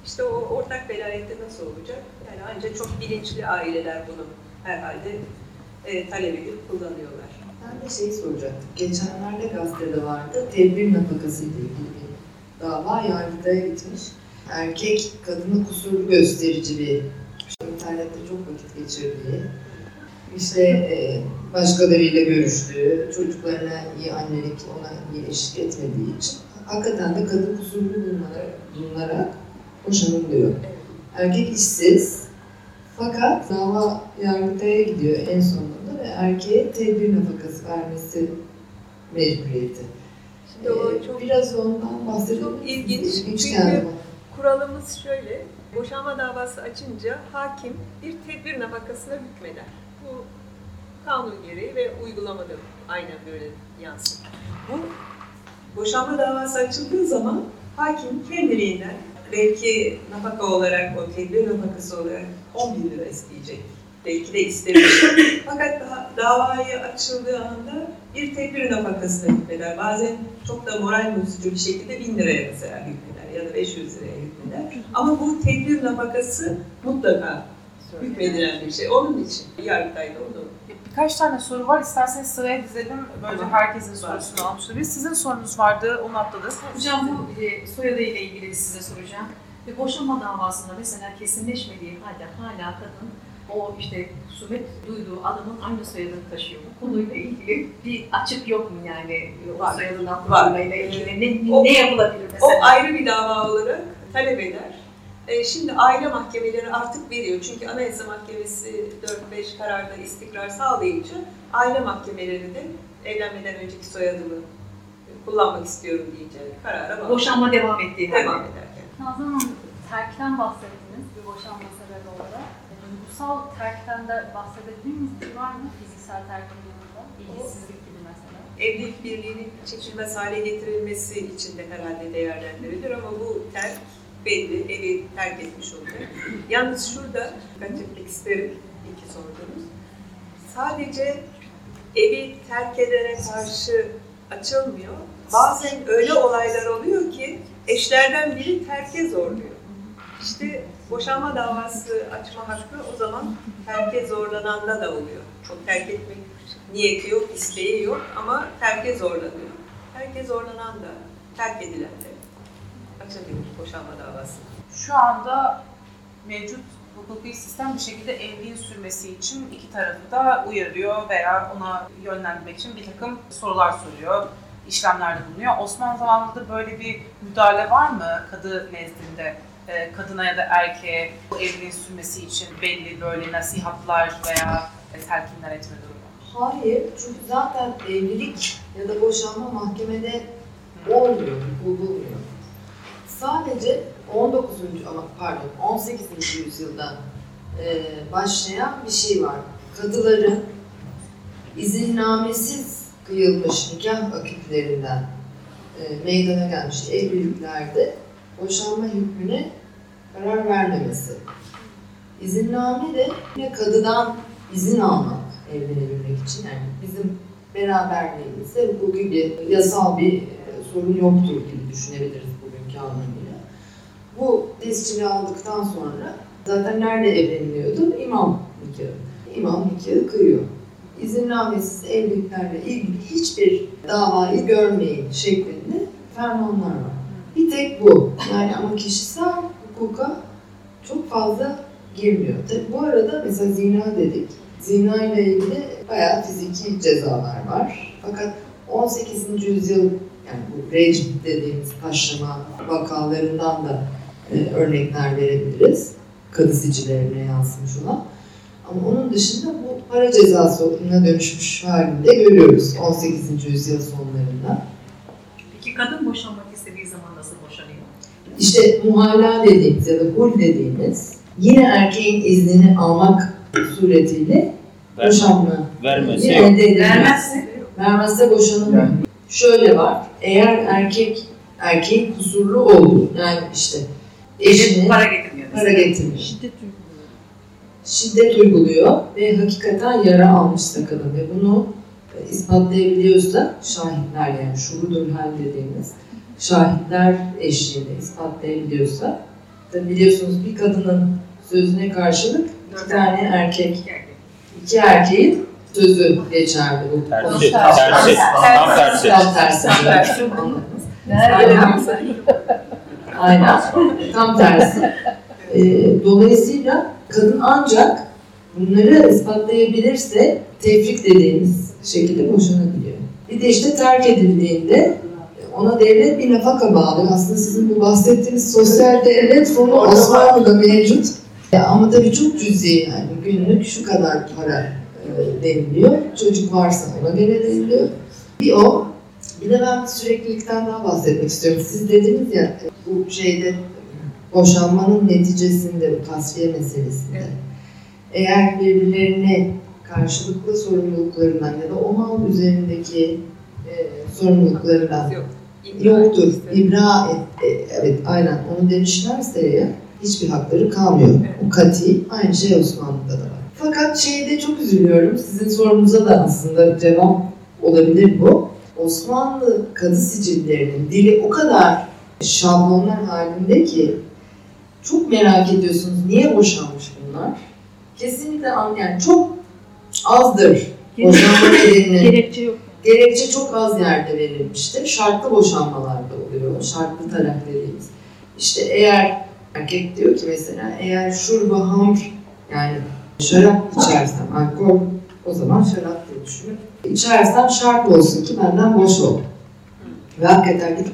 İşte o ortak velayette nasıl olacak? Yani ancak çok bilinçli aileler bunu herhalde e, talep edip kullanıyorlar. Ben de şeyi soracaktım. Geçenlerde gazetede vardı. Tedbir nafakası ile ilgili bir dava yargıtaya gitmiş. Erkek kadını kusurlu gösterici bir internette çok vakit geçirdiği, işte e, başkalarıyla görüştüğü, çocuklarına iyi annelik, ona iyi eşlik etmediği için hakikaten de kadın kusurlu bulunarak, bulunarak boşanılıyor. Erkek işsiz fakat dava yargıtaya gidiyor en sonunda ve erkeğe tedbir nafakası vermesi mecburiyeti. Şimdi Ee, çok Biraz ondan bahsedelim. Çok ilginç. Çünkü- geldi bana. kuralımız şöyle. Boşanma davası açınca hakim bir tedbir nafakasına hükmeder. Bu kanun gereği ve uygulamada aynen böyle yansır. Bu boşanma davası açıldığı zaman hakim kendiliğinden belki nafaka olarak o tedbir nafakası olarak 10 bin lira isteyecek. Belki de istemiş. [coughs] Fakat daha, davayı açıldığı anda bir tedbir nafakasına hükmeder. Bazen çok da moral bozucu bir şekilde 1000 liraya mesela hükmeder ya da 500 liraya hükmeder. Ama bu tedbir nafakası mutlaka hükmedilen bir şey. Onun için Yargıtay'da onu Birkaç tane soru var. İsterseniz sıraya dizelim. Böylece herkesin sorusunu almış olabiliriz. Sizin sorunuz vardı. Onu atladık. Hocam bu e, soyadıyla ilgili size soracağım. Ve boşanma davasında mesela kesinleşmediği halde hala kadın o işte husumet duyduğu adamın aynı soyadını taşıyor. Bu konuyla ilgili bir açık yok mu yani o soyadından Var. kurtulmayla ilgili ne, O- ne yapılabilir O mesela? ayrı bir dava olarak talep eder. E, şimdi aile mahkemeleri artık veriyor. Çünkü Anayasa Mahkemesi 4-5 kararda istikrar sağlayınca aile mahkemeleri de evlenmeden önceki soyadımı kullanmak istiyorum deyince karara bağlı. Boşanma devam ettiği devam ederken. Nazan Hanım, terkten bahsettiniz bir boşanma sebebi olarak. E, Duygusal terkten de bahsedebildiğiniz bir var mı? Fiziksel terkin durumunda. İlgisizlik gibi mesela. Evlilik birliğinin çekilmez hale getirilmesi için de herhalde değerlendirilir ama bu terk belli, evi terk etmiş olacak. Yalnız şurada dikkat etmek isterim, iki sordunuz. Sadece evi terk edene karşı açılmıyor. Bazen öyle olaylar oluyor ki eşlerden biri terke zorluyor. İşte boşanma davası açma hakkı o zaman terke zorlananda da oluyor. Çok terk etmek niyeti yok, isteği yok ama terke zorlanıyor. Terke zorlanan da, terk edilen de açabilir boşanma davası. Şu anda mevcut hukuki sistem bir şekilde evliliğin sürmesi için iki tarafı da uyarıyor veya ona yönlendirmek için bir takım sorular soruyor, işlemlerde bulunuyor. Osmanlı zamanında da böyle bir müdahale var mı kadı nezdinde? Ee, Kadına ya da erkeğe bu evliliğin sürmesi için belli böyle nasihatlar veya telkinler etme durumu. Hayır, çünkü zaten evlilik ya da boşanma mahkemede olmuyor, bulunmuyor. Sadece 19. ama pardon 18. yüzyılda e, başlayan bir şey var. Kadıların izinnamesiz kıyılmış nikah akitlerinden e, meydana gelmiş evliliklerde boşanma hükmüne karar vermemesi. İzinname de yine kadıdan izin almak evlenebilmek için yani bizim beraberliğimizde hukuki bir yasal bir e, sorun yoktur gibi düşünebiliriz bugünkü anlamıyla. Bu tescili aldıktan sonra Zaten nerede evleniliyordu? İmam nikahı. İmam nikahı kıyıyor. İzinnamesiz evliliklerle ilgili hiçbir davayı görmeyin şeklinde fermanlar var. Bir tek bu. Yani ama kişisel hukuka çok fazla girmiyor. Tabii bu arada mesela zina dedik. Zina ile ilgili bayağı fiziki cezalar var. Fakat 18. yüzyıl yani bu rejim dediğimiz taşlama vakalarından da e, örnekler verebiliriz. Kadı sicillerine yansımış olan. Ama onun dışında bu para cezasına dönüşmüş halinde görüyoruz 18. yüzyıl sonlarında. Peki kadın boşanmak istediği zaman nasıl boşanıyor? İşte muhalla dediğimiz ya da hul dediğimiz yine erkeğin iznini almak suretiyle Ver, boşanma yok. edilmiyor. Vermezse Vermezse boşanılmıyor. Yani- Şöyle var, eğer erkek erkeğin kusurlu olduğu yani işte eşine para getirmiyor. para getirmiş. Şiddet uyguluyor ve hakikaten yara almışsa kadın ve bunu e, ispatlayabiliyorsa şahitler yani şuhudur hal dediğimiz şahitler eşliğinde ispatlayabiliyorsa da biliyorsunuz bir kadının sözüne karşılık iki tane erkek, İki erkek. iki erkeğin sözü geçerli bu Tersi, konuda. tersi, tam tersi. Tam tersi. Anladınız. Aynen. Aynen. Tam tersi. Ee, dolayısıyla kadın ancak bunları ispatlayabilirse tefrik dediğimiz şekilde boşanabiliyor. Bir de işte terk edildiğinde ona devlet bir nafaka bağlıyor. Aslında sizin bu bahsettiğiniz sosyal devlet fonu Osmanlı'da mevcut. Ya ama tabii çok cüzi yani. Günlük şu kadar para deniliyor. Çocuk varsa ona göre deniliyor. Bir o. Bir de ben süreklilikten daha bahsetmek istiyorum. Siz dediniz ya bu şeyde boşanmanın neticesinde, bu tasfiye meselesinde Evet. eğer birbirlerine karşılıklı sorumluluklarından ya da o mal üzerindeki e, sorumluluklarından Yok. yoktur, ibra et, e, evet aynen onu demişlerse ya hiçbir hakları kalmıyor. O kati aynı şey Osmanlı'da da var. Fakat şeyde çok üzülüyorum. Sizin sorunuza da aslında cevap olabilir bu. Osmanlı kadı sicillerinin dili o kadar şablonlar halinde ki çok merak ediyorsunuz niye boşanmış bunlar? Kesinlikle an- yani çok azdır boşanma nedeninin. Gerekçe yok. Gerekçe çok az yerde verilmiştir. Şartlı boşanmalarda oluyor. Şartlı talak dediğimiz. İşte eğer erkek diyor ki mesela eğer şurba hamr yani şarap içersem alkol o zaman şarap diye düşünün. İçersem şart olsun ki benden boş ol. Ve hakikaten gidip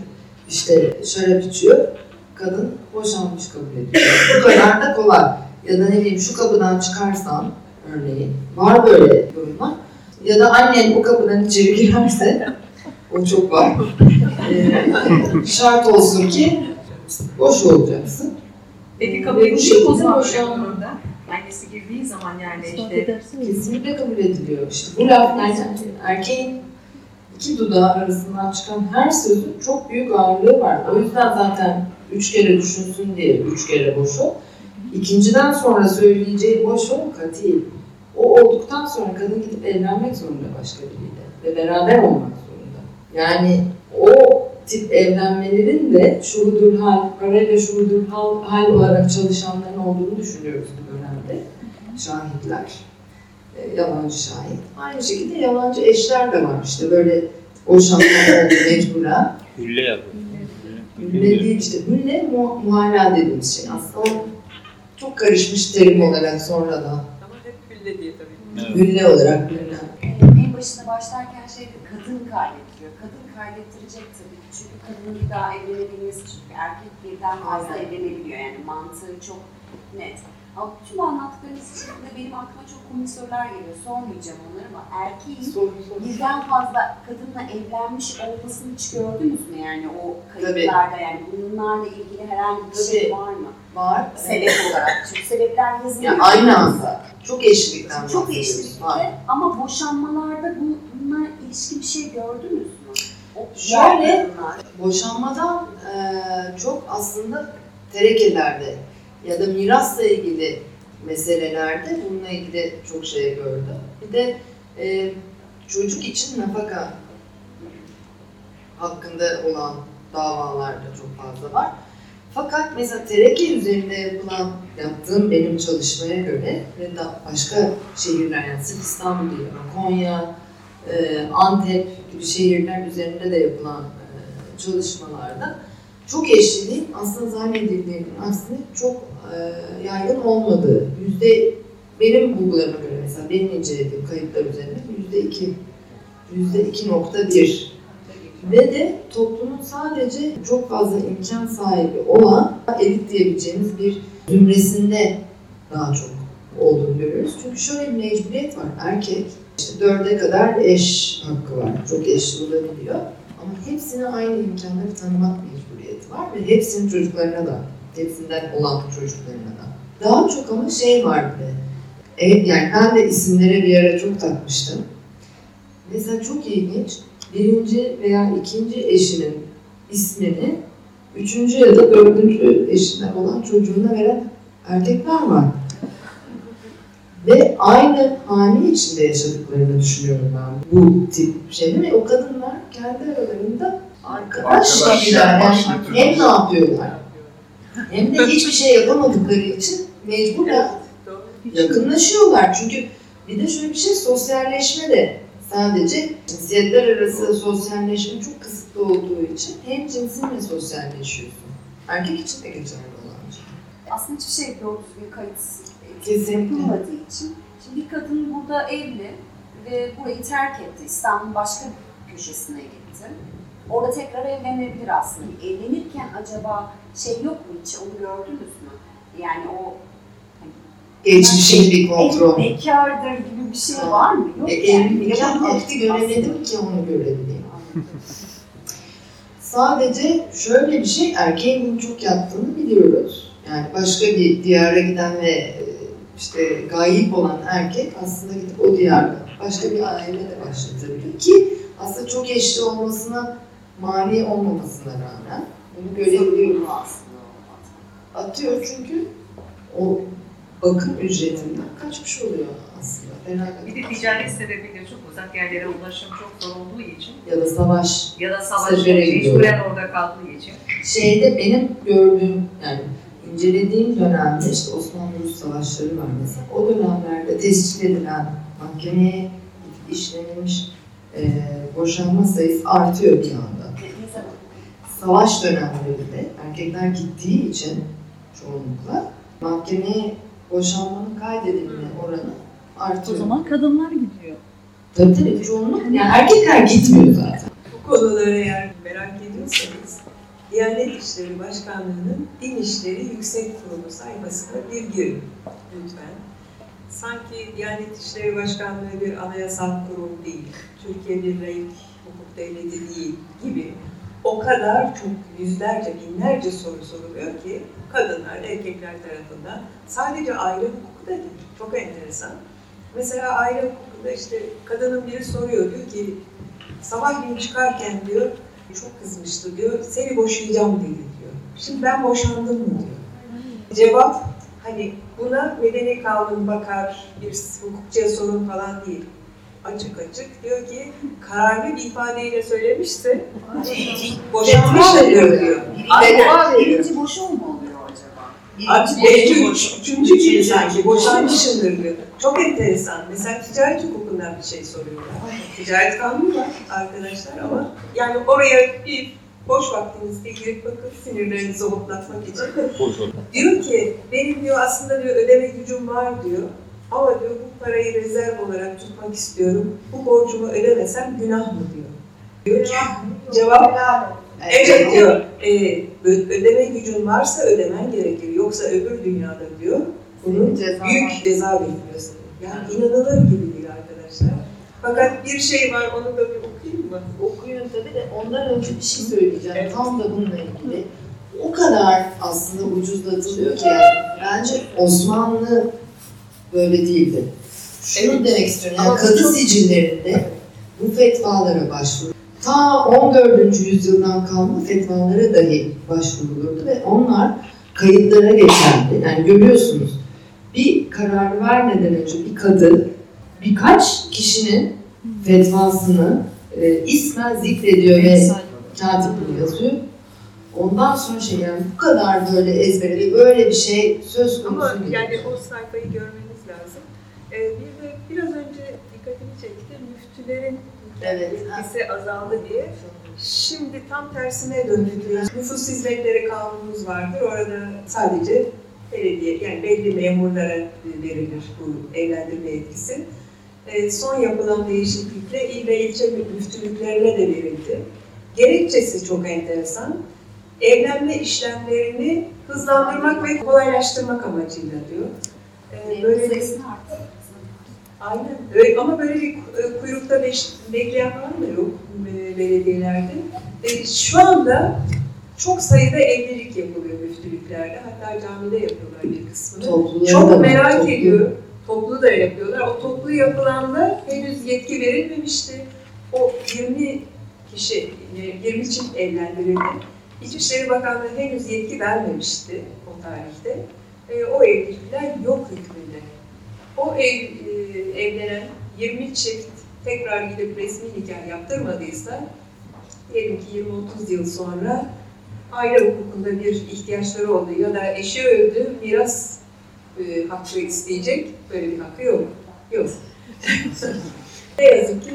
işte şarap içiyor. Kadın boşanmış kabul ediyor. Bu kadar da kolay. Ya da ne bileyim şu kapıdan çıkarsan örneğin. Var böyle durumlar. Ya da annen o kapıdan içeri girerse o çok var. Ee, şart olsun ki boş olacaksın. Peki kabul bu şekilde o zaman boşanma. Annesi girdiği zaman yani işte. Kesinlikle kabul ediliyor. İşte bu laf yani erkeğin iki dudağı arasından çıkan her sözün çok büyük ağırlığı var. O yüzden zaten üç kere düşünsün diye üç kere boş ol. İkinciden sonra söyleyeceği boş ol katil. O olduktan sonra kadın gidip evlenmek zorunda başka biriyle ve beraber olmak zorunda. Yani o tip evlenmelerin de şuhudur hal, parayla şuhudur hal, hal olarak çalışanların olduğunu düşünüyoruz. Şahitler, e, yalancı şahit. Aynı şekilde yalancı eşler de var işte böyle boşanma oldu mecburen. Hülle yapıyor. Hülle değil işte, hülle mu, muhalla dediğimiz şey. Aslında o çok karışmış terim olarak sonradan. Ama hep gülle diye tabii. Evet. Hülle olarak bilinen. En başına başlarken şeydi kadın kaydettiriyor. Kadın kaydettirecek tabii. Çünkü kadının bir daha evlenebilmesi çünkü erkek birden fazla evlenebiliyor. Yani mantığı çok net. Ama tüm anlattıklarınız içinde benim aklıma çok komik sorular geliyor. Sormayacağım onları ama erkeğin birden fazla kadınla evlenmiş olmasını hiç gördünüz mü? Yani o kayıtlarda yani bunlarla ilgili herhangi bir şey Tabii. var mı? Var. Sebep olarak. Çünkü sebepler yazılıyor. Yani aynı anda. Çok eşlikten Çok Var. ama boşanmalarda bu, bununla ilişkin bir şey gördünüz mü? Şöyle-. Boşanmadan eee, çok aslında terekelerde ya da mirasla ilgili meselelerde bununla ilgili çok şey gördüm. Bir de eee, çocuk için nafaka hakkında olan davalarda çok fazla var. Fakat mesela tereke üzerinde yapılan, yaptığım benim çalışmaya göre ve da başka şehirler yani sırf İstanbul değil Konya, e, Antep gibi şehirler üzerinde de yapılan e, çalışmalarda çok eşliliğin aslında zannedildiğinin aksine çok e, yaygın olmadığı, yüzde benim bulgularıma göre mesela benim incelediğim kayıtlar üzerinde yüzde iki, yüzde iki nokta bir ve de toplumun sadece çok fazla imkan sahibi olan elit diyebileceğimiz bir zümresinde daha çok olduğunu görüyoruz. Çünkü şöyle bir mecburiyet var. Erkek işte dörde kadar eş hakkı var. Çok eşli olabiliyor. Ama hepsine aynı imkanları tanımak mecburiyeti var ve hepsinin çocuklarına da, hepsinden olan çocuklarına da. Daha çok ama şey var bir de. E, yani ben de isimlere bir ara çok takmıştım. Mesela çok ilginç birinci veya ikinci eşinin ismini üçüncü ya da dördüncü eşinden olan çocuğuna veren erkekler var. Ve aynı hane içinde yaşadıklarını düşünüyorum ben bu tip şeyde ve o kadınlar kendi aralarında arkadaş gibiler. Yani yapmak hem ne yapıyorlar hem de hiçbir şey yapamadıkları için mecburen yakınlaşıyorlar. Çünkü bir de şöyle bir şey sosyalleşme de sadece cinsiyetler arası sosyalleşme çok kısıtlı olduğu için hem cinsinle sosyalleşiyorsun. Erkek için de geçerli olan bir şey. Aslında hiçbir şey doğru düzgün kayıt Kesinlikle. yapılmadığı için. Şimdi bir kadın burada evli ve burayı terk etti. İstanbul'un başka bir köşesine gitti. Orada tekrar evlenebilir aslında. Evlenirken acaba şey yok mu hiç onu gördünüz mü? Yani o Geçmişin bir kontrol. bekardır gibi bir şey var mı? Yok E, yani. evlilikten Yok. akti göremedim ki onu görebileyim. Sadece şöyle bir şey, erkeğin bunu çok yaptığını biliyoruz. Yani başka bir diyara giden ve e, işte gayip olan erkek aslında gidip o diyarda başka bir aile de başlatabiliyor ki aslında çok eşli olmasına mani olmamasına rağmen bunu görebiliyoruz. aslında. Atıyor çünkü o bakım ücretinden kaçmış oluyor aslında. Fena Bir de ticaret sebebiyle çok uzak yerlere ulaşım çok zor olduğu için ya da savaş ya da savaş mecburen orada kaldığı için. şeyde benim gördüğüm yani incelediğim dönemde işte Osmanlı-Rus savaşları var mesela. O dönemlerde tescil edilen mahkemeye işlenmiş e, boşanma sayısı artıyor bir anda. Savaş dönemlerinde erkekler gittiği için çoğunlukla mahkemeye boşanmanın kaydedilme oranı O artıyor. zaman kadınlar gidiyor. Tabii tabii çoğunluk yani erkekler gitmiyor zaten. Bu konuları eğer merak ediyorsanız Diyanet İşleri Başkanlığı'nın Din İşleri Yüksek Kurulu sayfasına bir girin lütfen. Sanki Diyanet İşleri Başkanlığı bir anayasal kurum değil, Türkiye bir laik hukuk devleti değil gibi o kadar çok yüzlerce, binlerce soru soruluyor ki kadınlar, erkekler tarafından sadece aile hukuku da değil. Çok enteresan. Mesela aile hukukunda işte kadının biri soruyor diyor ki sabahleyin çıkarken diyor çok kızmıştı diyor seni boşayacağım dedi diyor. Şimdi ben boşandım mı diyor. Cevap hani buna medeni kanun bakar bir hukukçuya sorun falan değil. Açık açık diyor ki kararlı bir ifadeyle söylemişse [laughs] boşanmıştır diyor. diyor. Birinci boşu mu oluyor acaba? Artık belki üç, üçüncü gün sanki boşanmışımdır diyor. Çok enteresan. Mesela ticaret hukukundan bir şey soruyorlar. Ticaret kanunu var arkadaşlar ama yani oraya bir boş vaktinizde girip bakın sinirlerinizi hoplatmak için. diyor ki benim diyor aslında diyor ödeme gücüm var diyor. Ama diyor bu parayı rezerv olarak tutmak istiyorum. Bu borcumu ödemesem günah mı diyor. Diyor ki cevap Evet diyor, e, ödeme gücün varsa ödemen gerekir. Yoksa öbür dünyada diyor, bunun Ceza var. büyük ceza bekliyor seni. Yani inanılır gibi değil arkadaşlar. Fakat bir şey var, onu da bir okuyayım mı? Okuyun tabii de ondan önce bir şey söyleyeceğim. Evet. Tam da bununla ilgili. O kadar aslında ucuzlatılıyor ki yani bence Osmanlı böyle değildi. Şunu Evet. demek istiyorum. Yani kadı çok- sicillerinde bu fetvalara başvur. Ta 14. yüzyıldan kalma fetvalara dahi başvurulurdu ve onlar kayıtlara geçerdi. Yani görüyorsunuz bir karar vermeden önce bir kadı birkaç kişinin fetvasını e, ismen zikrediyor ve katip bunu yazıyor. Ondan sonra şey yani bu kadar böyle ezberede böyle bir şey söz konusu Ama yani o sayfayı görmeniz lazım. Ee, bir de biraz önce dikkatimi çekti. Müftülerin Evet. etkisi azaldı diye. Şimdi tam tersine döndü. Nüfus hizmetleri kanunumuz vardır. Orada sadece belediye, yani belli memurlara verilir bu evlendirme etkisi. Ee, son yapılan değişiklikle il ve ilçe müftülüklerine de verildi. Gerekçesi çok enteresan. Evlenme işlemlerini hızlandırmak ve kolaylaştırmak amacıyla diyor. Ee, böyle sayısını. Aynen. Öyle, ama böyle bir e, kuyrukta beş, bekleyen falan da yok e, belediyelerde. E, şu anda çok sayıda evlilik yapılıyor müftülüklerde. Hatta camide yapıyorlar bir kısmını. Da çok var, merak toplu. ediyor. Toplu da yapıyorlar. O toplu yapılanda henüz yetki verilmemişti. O 20 kişi, e, 20 çift evlendirildi. İçişleri Bakanlığı henüz yetki vermemişti o tarihte. E, o evlilikler yok hükmünde. O ev, e, evlenen 20 çift tekrar gidip resmi nikah yaptırmadıysa diyelim ki 20-30 yıl sonra aile hukukunda bir ihtiyaçları oldu ya da eşi öldü miras e, hakkı isteyecek. Böyle bir hakkı yok. Yok. [laughs] ne yazık ki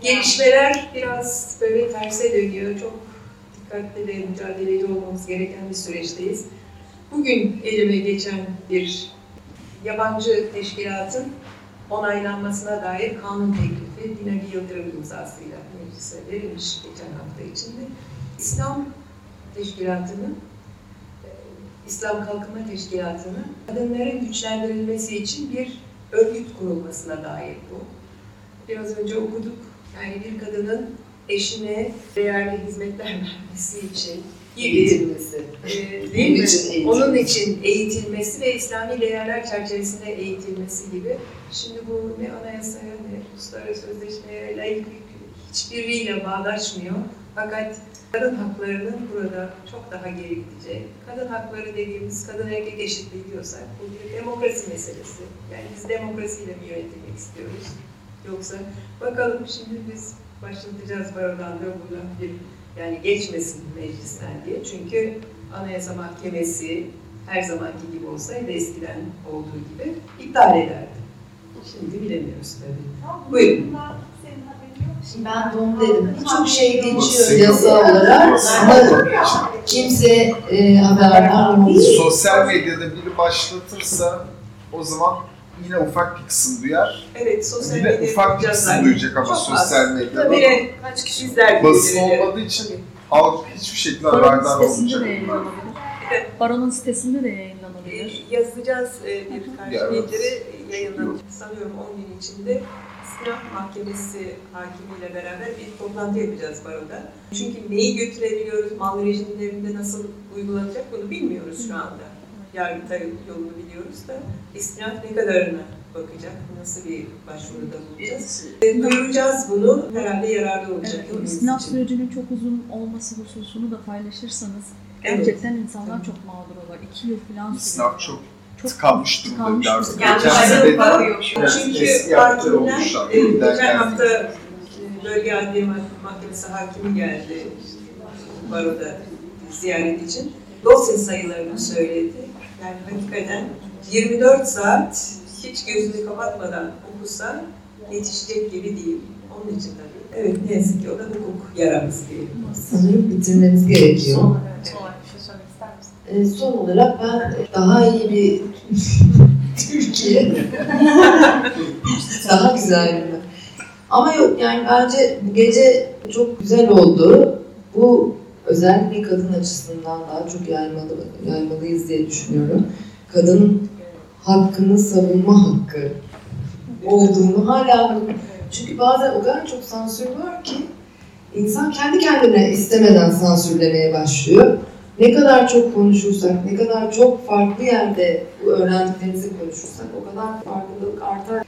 gelişmeler biraz böyle terse dönüyor. Çok dikkatli ve mücadeleci olmamız gereken bir süreçteyiz. Bugün elime geçen bir yabancı teşkilatın onaylanmasına dair kanun teklifi Binali Yıldırım imzasıyla meclise verilmiş geçen hafta içinde. İslam Teşkilatı'nın, e, İslam Kalkınma Teşkilatı'nın kadınların güçlendirilmesi için bir örgüt kurulmasına dair bu. Biraz önce okuduk. Yani bir kadının eşine değerli hizmetler [laughs] vermesi için gibi e, değil mi? Onun için. Onun için eğitilmesi ve İslami değerler çerçevesinde eğitilmesi gibi. Şimdi bu ne anayasaya ne uluslararası sözleşmeye, laiklik hiçbiriyle bağdaşmıyor. Fakat kadın haklarının burada çok daha geri gidecek. Kadın hakları dediğimiz kadın erkek eşitliği diyorsak bu bir demokrasi meselesi. Yani biz demokrasiyle mi yönetilmek istiyoruz? Yoksa bakalım şimdi biz başlatacağız barodan da bir yani geçmesin meclisten diye. Çünkü Anayasa Mahkemesi her zamanki gibi olsaydı eskiden olduğu gibi iptal ederdi. Şimdi bilemiyoruz tabii. Buyurun. Şimdi ben onu dedim. Birçok şey geçiyor yasa olarak ama kimse e, haberdar olmuyor. Sosyal medyada biri başlatırsa o zaman yine ufak bir kısım duyar. Evet, sosyal Yine medya ufak bir kısım zaten. duyacak ama Çok sosyal az. medyada. Tabii kaç kişi izler Basın olmadığı için halk hiçbir şekilde Baronun haberdar sitesinde olmayacak. Baronun sitesinde de yayınlanabilir. E, yazacağız e, bir karşı Ya, evet. bildiri yayınlanacak. Sanıyorum 10 gün içinde İstinaf Mahkemesi hakimiyle beraber bir toplantı yapacağız baroda. Çünkü neyi götürebiliyoruz, mal rejimlerinde nasıl uygulanacak bunu bilmiyoruz şu anda. Yargıtay yolunu biliyoruz da istinaf ne kadarına bakacak, nasıl bir başvuruda bulunacağız. E, Duyuracağız bunu, herhalde yararlı olacak. Evet, istinaf sürecinin çok uzun olması hususunu da paylaşırsanız Evet. gerçekten insanlar çok mağdur olur. İki yıl falan sürüyor. İsnaf çok Çok tıkanmış durumda artık. Yani Kendisi. Evet, Çünkü eski hakimler, e, geçen hafta e, bölge adliye Mah- mahkemesi hakimi geldi baroda ziyaret için. Dosya sayılarını söyledi. Yani hakikaten 24 saat hiç gözünü kapatmadan okusa yetişecek gibi değil. Onun için tabii. Evet ne yazık ki o da hukuk yaramız diyelim. Sanırım bitirmemiz gerekiyor. Evet, son olarak bir şey söylemek ister misin? E, son olarak ben daha iyi bir Türkiye, [laughs] daha güzel bir Ama yok yani bence bu gece çok güzel oldu. Bu özellikle kadın açısından daha çok yaymalı, yaymalıyız diye düşünüyorum. Kadın hakkını savunma hakkı olduğunu hala çünkü bazen o kadar çok sansür var ki insan kendi kendine istemeden sansürlemeye başlıyor. Ne kadar çok konuşursak, ne kadar çok farklı yerde öğrendiklerimizi konuşursak o kadar farklılık artar.